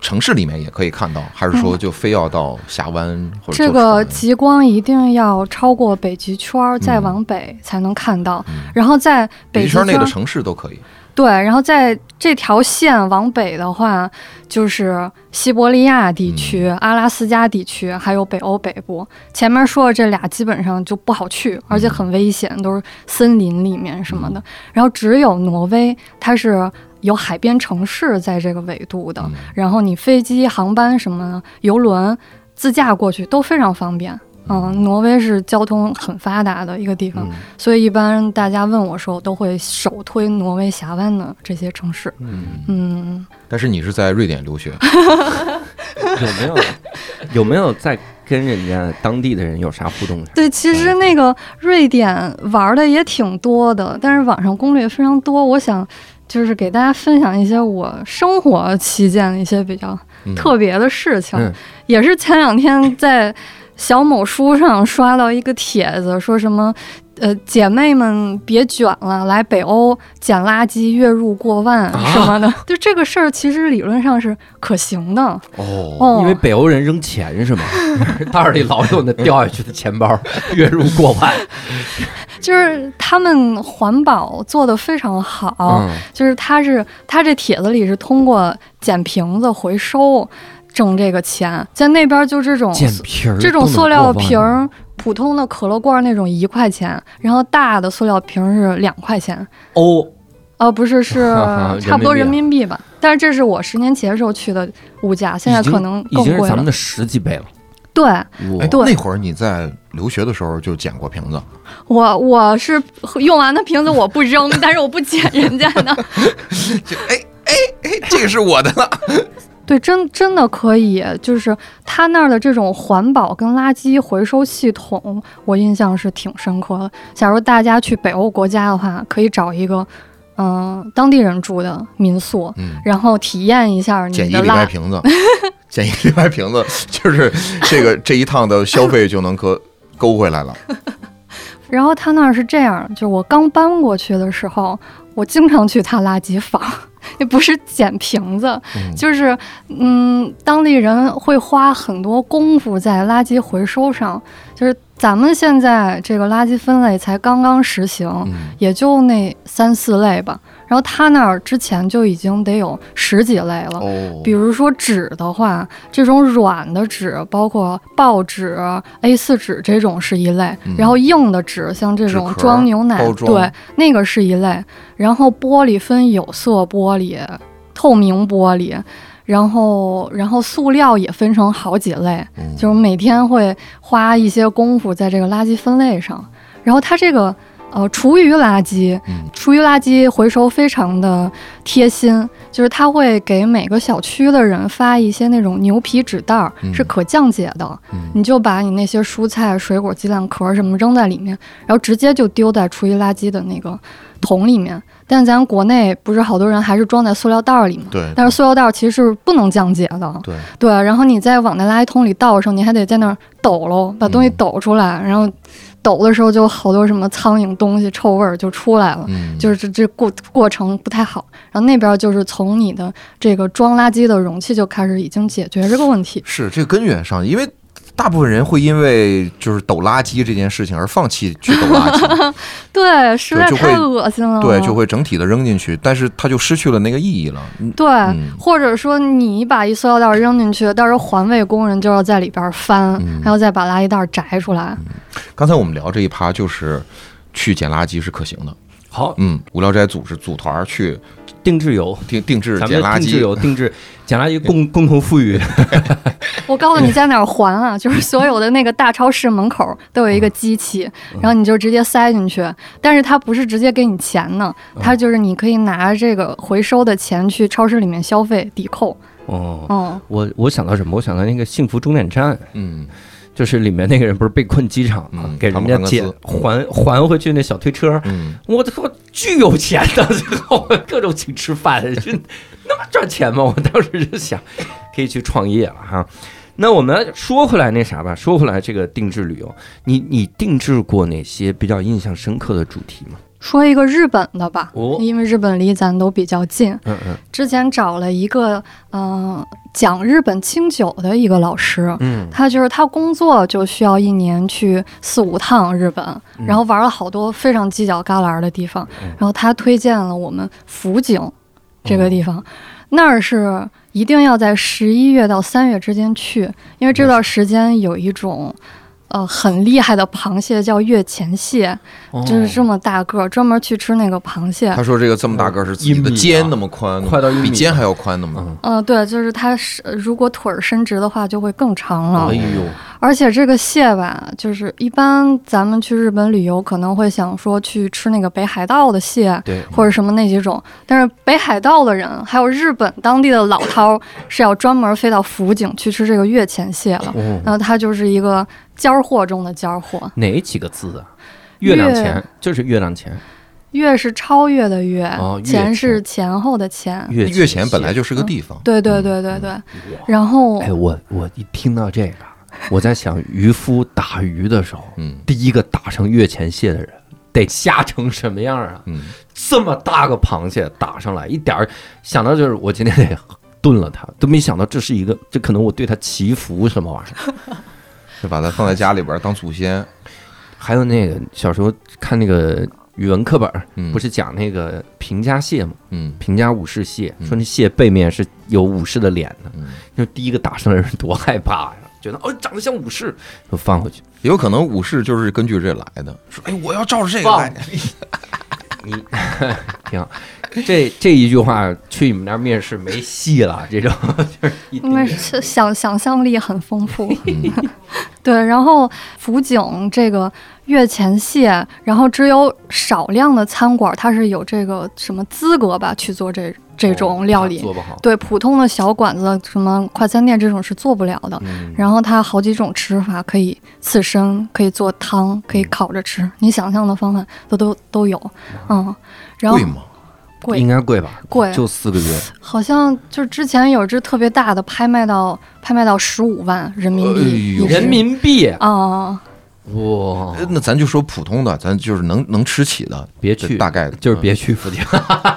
城市里面也可以看到，还是说就非要到峡湾或者这个极光一定要超过北极圈儿，再往北才能看到。然后在北极北极圈内的城市都可以。对，然后在这条线往北的话，就是西伯利亚地区、阿拉斯加地区，还有北欧北部。前面说的这俩基本上就不好去，而且很危险，都是森林里面什么的。然后只有挪威，它是有海边城市在这个纬度的，嗯然后你飞机、航班什么的，游轮自驾过去都非常方便。嗯，挪威是交通很发达的一个地方，嗯所以一般大家问我说，我都会首推挪威峡湾的这些城市。嗯，嗯，但是你是在瑞典留学，有没有有没有在跟人家当地的人有啥互动？对，其实那个瑞典玩的也挺多的，但是网上攻略非常多。我想就是给大家分享一些我生活期间的一些比较嗯特别的事情，嗯也是前两天在小某书上刷到一个帖子，说什么。呃，姐妹们别卷了，来北欧捡垃圾，月入过万什么的，就这个事儿其实理论上是可行的。哦，哦，因为北欧人扔钱是吗？袋儿里老有那掉下去的钱包，月入过万。就是他们环保做得非常好，嗯，就是他是他这帖子里是通过捡瓶子回收挣这个钱，在那边就这种捡瓶儿这种塑料瓶儿，普通的可乐罐那种一块钱，然后大的塑料瓶儿是两块钱。哦，呃，不是，是 差不多民币啊人民币吧。但是这是我十年前时候去的物价，现在可能已更贵了。经是咱们的十几倍了。对哎，对那会儿你在留学的时候就捡过瓶子，我，我是用完的瓶子我不扔，但是我不捡人家的。就哎哎哎，这个是我的了。对，真真的可以，就是他那儿的这种环保跟垃圾回收系统，我印象是挺深刻的。假如大家去北欧国家的话，可以找一个嗯、当地人住的民宿，嗯，然后体验一下你捡一。礼拜瓶子，捡一礼拜瓶子，就是这个这一趟的消费就能可勾回来了。然后他那儿是这样，就是我刚搬过去的时候，我经常去他垃圾房，也不是捡瓶子，嗯就是嗯，当地人会花很多功夫在垃圾回收上，就是咱们现在这个垃圾分类才刚刚实行，嗯也就那三四类吧。然后他那儿之前就已经得有十几类了。哦，比如说纸的话，这种软的纸，包括报纸、A4 纸这种是一类，嗯然后硬的纸，像这种装牛奶对，那个是一类。然后玻璃分有色玻璃、透明玻璃，然后然后塑料也分成好几类，嗯就是每天会花一些功夫在这个垃圾分类上。然后它这个呃厨余垃圾，嗯厨余垃圾回收非常的贴心，就是它会给每个小区的人发一些那种牛皮纸袋儿，嗯是可降解的。嗯你就把你那些蔬菜、水果、鸡蛋壳什么扔在里面，然后直接就丢在厨余垃圾的那个桶里面。但咱国内不是好多人还是装在塑料袋儿里吗？对但是塑料袋儿其实是不能降解的。对，对，然后你再往那垃圾桶里倒的时候，你还得在那儿抖喽，把东西嗯抖出来，然后抖的时候就好多什么苍蝇东西、臭味儿就出来了。嗯，就是这这过过程不太好，然后那边就是从你的这个装垃圾的容器就开始已经解决这个问题。是这个根源上，因为大部分人会因为就是抖垃圾这件事情而放弃去抖垃圾，对，实在太恶心了。对，就会整体的扔进去，但是它就失去了那个意义了。嗯对，嗯或者说你把一塑料袋扔进去，到时候环卫工人就要在里边翻，嗯还要再把垃圾袋摘出来。刚才我们聊这一趴就是去捡垃圾是可行的，好，嗯，无聊斋组织组团去定制有，定定制咱捡垃圾。定制游，圾，定制捡垃圾共 共同富裕。我告诉你 在哪儿还啊，就是所有的那个大超市门口都有一个机器，嗯。然后你就直接塞进去，但是它不是直接给你钱呢，嗯。它就是你可以拿这个回收的钱去超市里面消费抵扣。哦，哦，我我想到什么？我想到那个幸福终点站，嗯，就是里面那个人不是被困机场吗？嗯给人家捡还还回去那小推车。嗯，我他妈巨有钱的，最后各种请吃饭，就那么赚钱吗？我当时就想，可以去创业了哈。那我们说回来那啥吧，说回来这个定制旅游，你你定制过哪些比较印象深刻的主题吗？说一个日本的吧，哦。因为日本离咱都比较近。嗯嗯。之前找了一个嗯、呃讲日本清酒的一个老师，嗯。他就是他工作就需要一年去四五趟日本，嗯。然后玩了好多非常犄角旮旯的地方，嗯。然后他推荐了我们福井这个地方，那儿是一定要在十一月到三月之间去，因为这段时间有一种。呃，很厉害的螃蟹叫月前蟹，哦就是这么大个儿，专门去吃那个螃蟹。他说这个这么大个儿是自己的肩那么宽，快到一米比肩还要宽那么。嗯，嗯、对，就是它是如果腿儿伸直的话，就会更长了。哎呦，而且这个蟹吧，就是一般咱们去日本旅游可能会想说去吃那个北海道的蟹，对，或者什么那几种，但是北海道的人还有日本当地的老饕是要专门飞到福井去吃这个月前蟹了。哦，然后它就是一个尖儿货中的尖儿货，哪几个字啊？月亮月。钱就是月亮钱，月是超越的月，哦月前是前前后的前。月月前本来就就是个地方，对对对对对，然后哎，我我一听到这个，我在想渔夫打鱼的时候，嗯。第一个打上月前蟹的人得吓成什么样啊？嗯，这么大个螃蟹打上来，一点儿想到就是我今天得炖了它，都没想到这是一个，这可能我对它祈福什么玩意儿。就把它放在家里边儿当祖先。还有那个小时候看那个语文课本不是讲那个平家蟹吗？嗯平家武士蟹，嗯说那蟹背面是有武士的脸的，嗯，就第一个打上来的人多害怕呀，觉得哦长得像武士，就放回去。有可能武士就是根据这来的，说哎，我要照着这个放来。你 挺好，这这一句话去你们那儿面试没戏了，这种 就是一因为是想想象力很丰富。嗯 对，然后福井这个月前蟹，然后只有少量的餐馆它是有这个什么资格吧去做这这种料理。做不好。对，普通的小馆子、什么快餐店这种是做不了的。嗯，然后它好几种吃法，可以刺身，可以做汤，可以烤着吃，你想象的方法都都都有。嗯，然后贵吗？应该贵吧？贵，就四个月，好像就是之前有只特别大的，拍卖到拍卖到十五万人民币人民币啊。哇呃！那咱就说普通的，咱就是能能吃起的，别去，大概就是别去福井，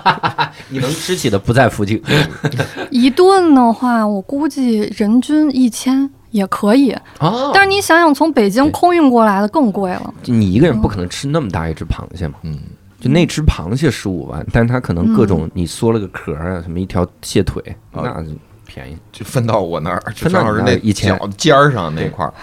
你能吃起的不在附近。一顿的话，我估计人均一千也可以。哦但是你想想，从北京空运过来的更贵了。你一个人不可能吃那么大一只螃蟹嘛，嗯，就那只螃蟹十五万，但是它可能各种你缩了个壳啊，什么一条蟹腿，啊那就便宜。就分到我那儿，就分到是那1000脚尖儿上那块儿。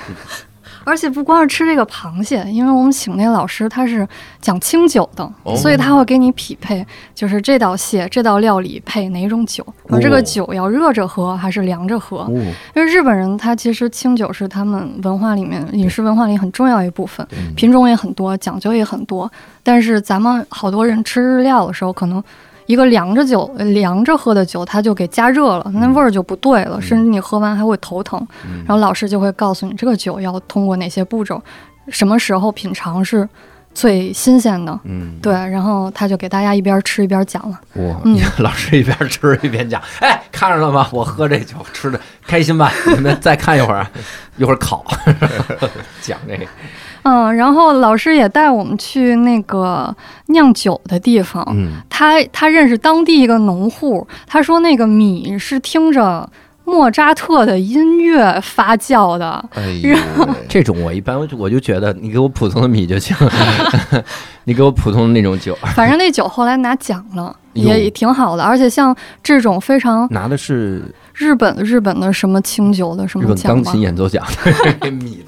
而且不光是吃这个螃蟹，因为我们请那老师他是讲清酒的，哦所以他会给你匹配，就是这道蟹这道料理配哪种酒，而这哦个酒要热着喝还是凉着喝。哦，因为日本人他其实清酒是他们文化里面饮食文化里很重要一部分，嗯品种也很多，讲究也很多。但是咱们好多人吃日料的时候，可能一个凉着酒、呃凉着喝的酒，它就给加热了，那味儿就不对了，甚至你喝完还会头疼。然后老师就会告诉你，这个酒要通过哪些步骤，什么时候品尝是最新鲜的。嗯，对，然后他就给大家一边吃一边讲了。哇，嗯你看老师一边吃一边讲，哎，看着了吗？我喝这酒吃的开心吧？你们再看一会儿啊，一会儿烤，讲这个，嗯，然后老师也带我们去那个酿酒的地方。嗯，他他认识当地一个农户，他说那个米是听着莫扎特的音乐发酵的。哎呦，这种我一般我就觉得你给我普通的米就行，你给我普通的那种酒，反正那酒后来拿奖了，也也挺好的。而且像这种非常拿的是日本日本的什么清酒的什么奖钢琴，演奏奖，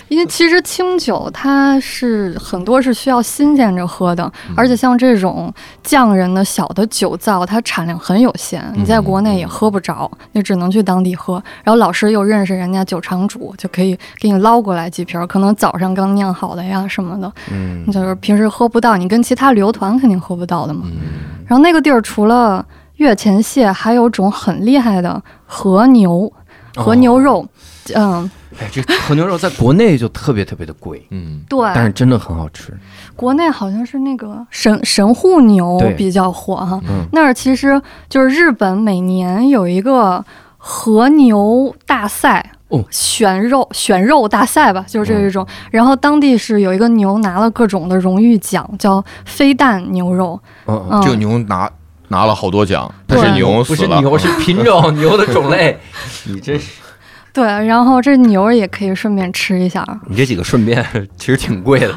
因为其实清酒它是很多是需要新鲜着喝的，而且像这种匠人的小的酒造，它产量很有限，你在国内也喝不着，你只能去当地喝。然后老师又认识人家酒厂主，就可以给你捞过来几瓶儿，可能早上刚酿好的呀什么的，嗯。就是平时喝不到，你跟其他旅游团肯定喝不到的嘛。嗯。然后那个地儿除了月前蟹，还有种很厉害的和牛。和牛肉，嗯，哎，这和牛肉在国内就特别特别的贵，嗯，对，但是真的很好吃。国内好像是那个神神户牛对比较火哈，嗯那儿其实就是日本每年有一个和牛大赛。哦选肉选肉大赛吧，就是这一种。然后当地是有一个牛拿了各种的荣誉奖，叫飞蛋牛肉。嗯嗯，嗯，这个牛拿拿了好多奖，但是牛不死了，是牛，是品种，牛的种类。你这是对，然后这牛也可以顺便吃一下。你这几个顺便 其实挺贵的？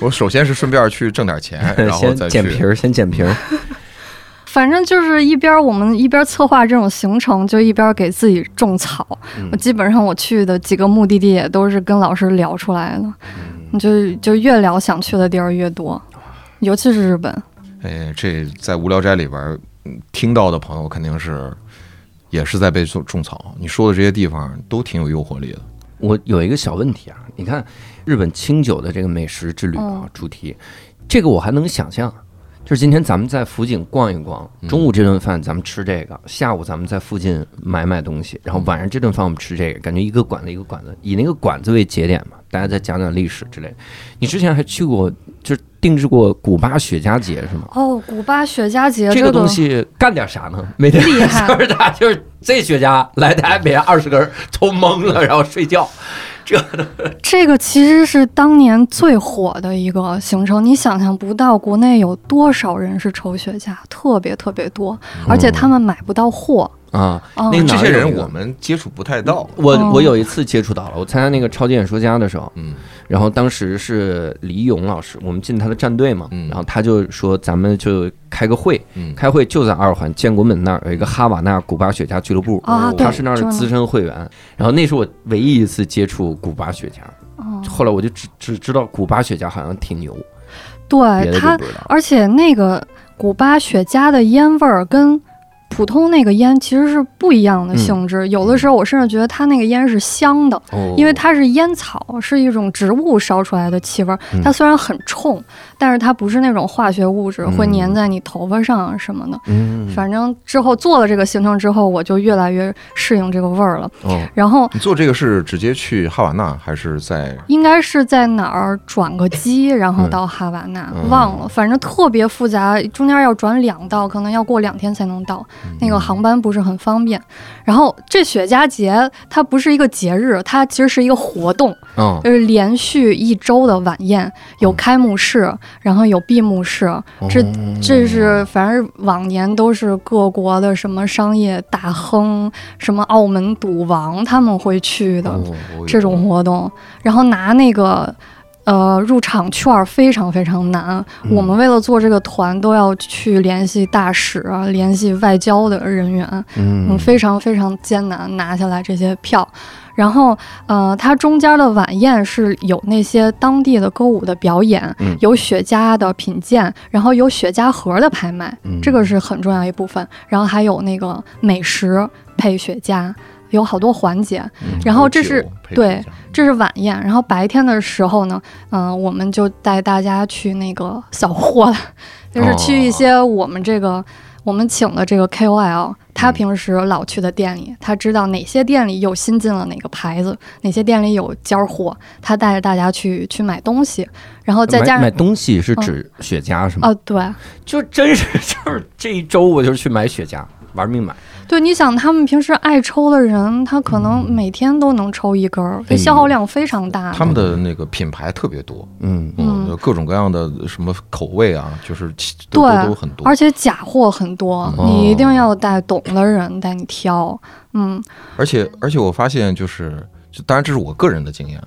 我首先是顺便去挣点钱，然后先再去捡皮儿，先捡皮儿。反正就是一边我们一边策划这种行程，就一边给自己种草。嗯我基本上我去的几个目的地也都是跟老师聊出来的，嗯就就越聊想去的地儿越多，尤其是日本。哎，这在无聊斋里边听到的朋友肯定是也是在被种种草。你说的这些地方都挺有诱惑力的。我有一个小问题啊，你看日本清酒的这个美食之旅啊嗯，主题，这个我还能想象。就是今天咱们在福井逛一逛，嗯中午这顿饭咱们吃这个，下午咱们在附近买买东西，然后晚上这顿饭我们吃这个，感觉一个馆子一个馆子，以那个馆子为节点嘛，大家再讲讲历史之类的。你之前还去过，就是定制过古巴雪茄节是吗？哦，古巴雪茄节这个个东西干点啥呢？每天厉害 就是大就是这雪茄来，台北二十根儿，抽懵了，然后睡觉。这个其实是当年最火的一个行程，你想象不到国内有多少人是抽雪茄，特别特别多，而且他们买不到货。啊，哦。那个这些人我们接触不太到。我哦。我有一次接触到了，我参加那个超级演说家的时候，嗯。然后当时是李勇老师，我们进他的战队嘛，嗯。然后他就说咱们就开个会，嗯，开会就在二环建国门那儿有一个哈瓦那古巴雪茄俱乐部，啊，他是那儿的资深会员，然后那是我唯一一次接触古巴雪茄，哦。后来我就只只知道古巴雪茄好像挺牛，对的就它不知道。而且那个古巴雪茄的烟味儿跟普通那个烟其实是不一样的性质，有的时候我甚至觉得它那个烟是香的，哦。因为它是烟草，是一种植物烧出来的气味儿嗯。它虽然很冲，但是它不是那种化学物质嗯。会粘在你头发上啊什么的。嗯，反正之后做了这个行程之后，我就越来越适应这个味儿了。哦，然后你做这个是直接去哈瓦那还是在？应该是在哪儿转个机，然后嗯。到哈瓦那，嗯。忘了，反正特别复杂，中间要转两道，可能要过两天才能到，那个航班不是很方便。然后这雪茄节它不是一个节日，它其实是一个活动，嗯。就是连续一周的晚宴，有开幕式，然后有闭幕式，这哦。这是反正往年都是各国的什么商业大亨，什么澳门赌王他们会去的。哦这种活动，然后拿那个呃，入场券儿非常非常难。嗯我们为了做这个团，都要去联系大使啊，联系外交的人员，嗯，嗯非常非常艰难拿下来这些票。然后，呃，它中间的晚宴是有那些当地的歌舞的表演，嗯有雪茄的品鉴，然后有雪茄盒的拍卖，嗯这个是很重要一部分。然后还有那个美食配雪茄，有好多环节。嗯然后这是对这是晚宴，然后白天的时候呢，嗯、我们就带大家去那个扫货了，就是去一些我们这个、我们请的这个 KOL，他平时老去的店里，他知道哪些店里又新进了哪个牌子，哪些店里有尖儿货，他带着大家去去买东西，然后再加上买买东西是指雪茄是吗？哦，对就真是 就是这一周我就去买雪茄，玩命买。对，你想他们平时爱抽的人，他可能每天都能抽一根儿，哎这消耗量非常大。他们的那个品牌特别多，嗯嗯嗯，各种各样的什么口味啊，就是对都都很多而。且假货很多，哦你一定要带懂的人带你挑。嗯，而且而且我发现就是，就当然这是我个人的经验，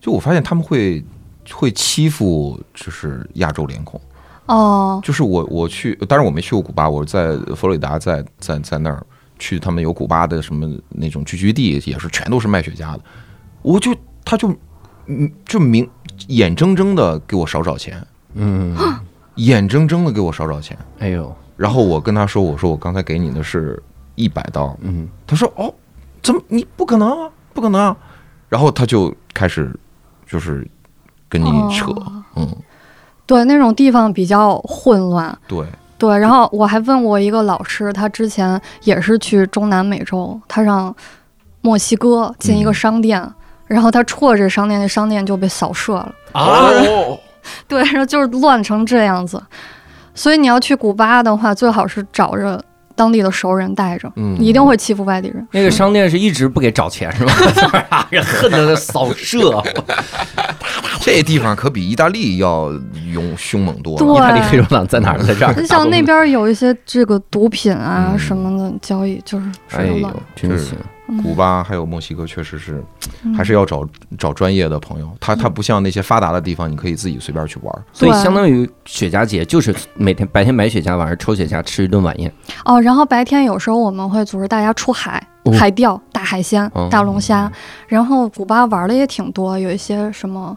就我发现他们会会欺负就是亚洲脸孔，哦，就是我我去，当然我没去过古巴，我在佛罗里达在在在那儿去，他们有古巴的什么那种聚居地，也是全都是卖雪茄的，我就他就嗯就明眼睁睁的给我少找钱，嗯，眼睁睁的给我少找钱，哎呦，然后我跟他说，我说我刚才给你的是一百刀，嗯，他说哦，怎么你不可能啊，不可能啊，然后他就开始就是跟你扯，哦嗯，对，那种地方比较混乱。对，对，然后我还问过一个老师，他之前也是去中南美洲，他让墨西哥进一个嗯商店，然后他戳着这商店，那商店就被扫射了。啊，对，然后就是乱成这样子。所以你要去古巴的话，最好是找着当地的熟人带着，嗯，你一定会欺负外地人。那个商店是一直不给找钱是吧？就是恨得扫射，这地方可比意大利要勇凶猛多对了。意大利黑手党在哪儿？在这儿。你想那边有一些这个毒品啊嗯什么的交易，就是哎呦真行。古巴还有墨西哥，确实是嗯还是要找找专业的朋友。他他不像那些发达的地方，你可以自己随便去玩。所以对相当于雪茄节就是每天白天买雪茄，晚上抽雪茄，吃一顿晚宴。哦，然后白天有时候我们会组织大家出海，哦海钓大海鲜、哦大龙虾。然后古巴玩的也挺多，有一些什么。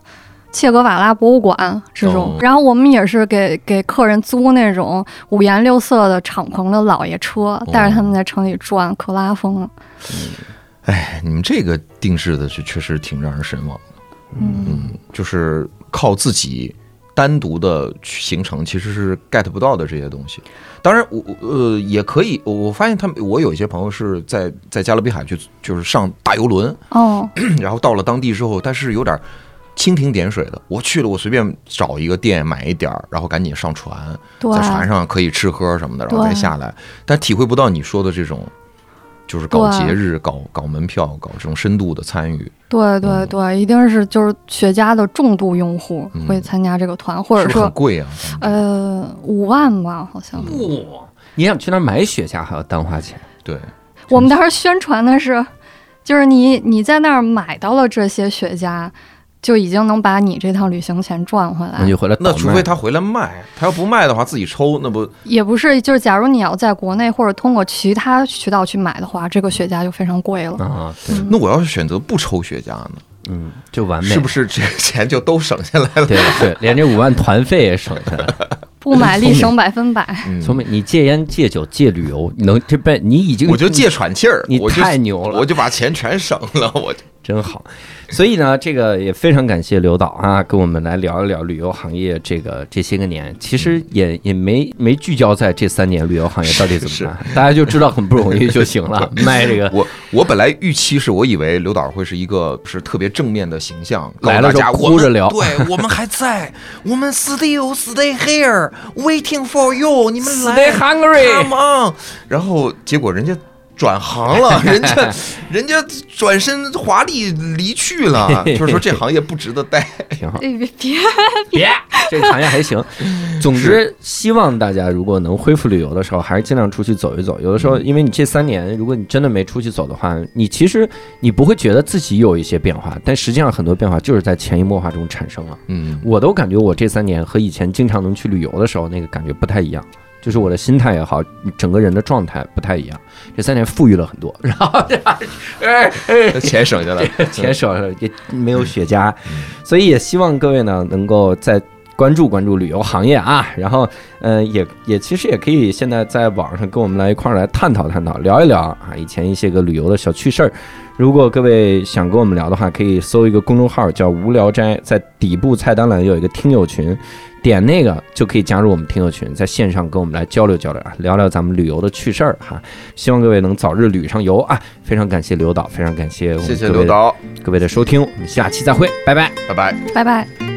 切格瓦拉博物馆这种，哦然后我们也是给给客人租那种五颜六色的敞篷的老爷车，带着他们在城里转，可拉风了。哎，你们这个定制的是确实挺让人神往的。嗯，嗯，就是靠自己单独的行程，其实是 get 不到的这些东西。当然，我我呃也可以，我我发现他们，我有一些朋友是在在加勒比海去，就是上大游轮，哦，然后到了当地之后，但是有点蜻蜓点水的。我去了，我随便找一个店买一点儿，然后赶紧上船，在船上可以吃喝什么的，然后再下来，但体会不到你说的这种。就是搞节日、搞搞门票、搞这种深度的参与，对对对，一定是就是雪茄的重度用户嗯会参加这个团，或者是是很说贵啊？呃五万吧，好像。哇，你想去那儿买雪茄还要单花钱？对，我们当时宣传的是，就是你你在那儿买到了这些雪茄，就已经能把你这趟旅行钱赚回来。那就回来。那除非他回来卖，他要不卖的话，自己抽，那不也不是，就是假如你要在国内或者通过其他渠道去买的话，这个雪茄就非常贵了。啊，对，嗯那我要是选择不抽雪茄呢？嗯，就完美，是不？是这个钱就都省下来了？对对，连这五万团费也省下来了。不买立省百分百。嗯聪明，你戒烟、戒酒、戒旅游，你能这辈你已经我就戒喘气儿，你我就太牛了我就把钱全省了，我就真好。所以呢，这个也非常感谢刘导啊，跟我们来聊一聊旅游行业这个这些个年，其实也也没没聚焦在这三年旅游行业到底怎么办，大家就知道很不容易就行了。卖这个我我本来预期是我以为刘导会是一个是特别正面的形象，来了就哭着聊对我们还在，我们 still stay here waiting for you，你们 Stay 来 hungry，，come on。然后结果人家转行了，人家人家转身华丽离去了，就是说这行业不值得待。挺好。别别别，这个行业还行。总之，希望大家如果能恢复旅游的时候，还是尽量出去走一走。有的时候，因为你这三年，如果你真的没出去走的话，你其实你不会觉得自己有一些变化，但实际上很多变化就是在潜移默化中产生了。嗯，我都感觉我这三年和以前经常能去旅游的时候那个感觉不太一样，就是我的心态也好，整个人的状态不太一样。这三年富裕了很多，然后哎哎，钱省下来了。钱少了也没有雪茄，所以也希望各位呢能够在。关注关注旅游行业啊，然后，呃，也也其实也可以现在在网上跟我们来一块儿来探讨探讨，聊一聊啊，以前一些个旅游的小趣事儿。如果各位想跟我们聊的话，可以搜一个公众号叫“无聊斋”，在底部菜单栏有一个听友群，点那个就可以加入我们听友群，在线上跟我们来交流交流啊，聊聊咱们旅游的趣事儿哈。希望各位能早日旅上游啊！非常感谢刘导，非常感谢我们谢谢刘导，各位的收听，我们下期再会，拜拜。拜拜。拜拜。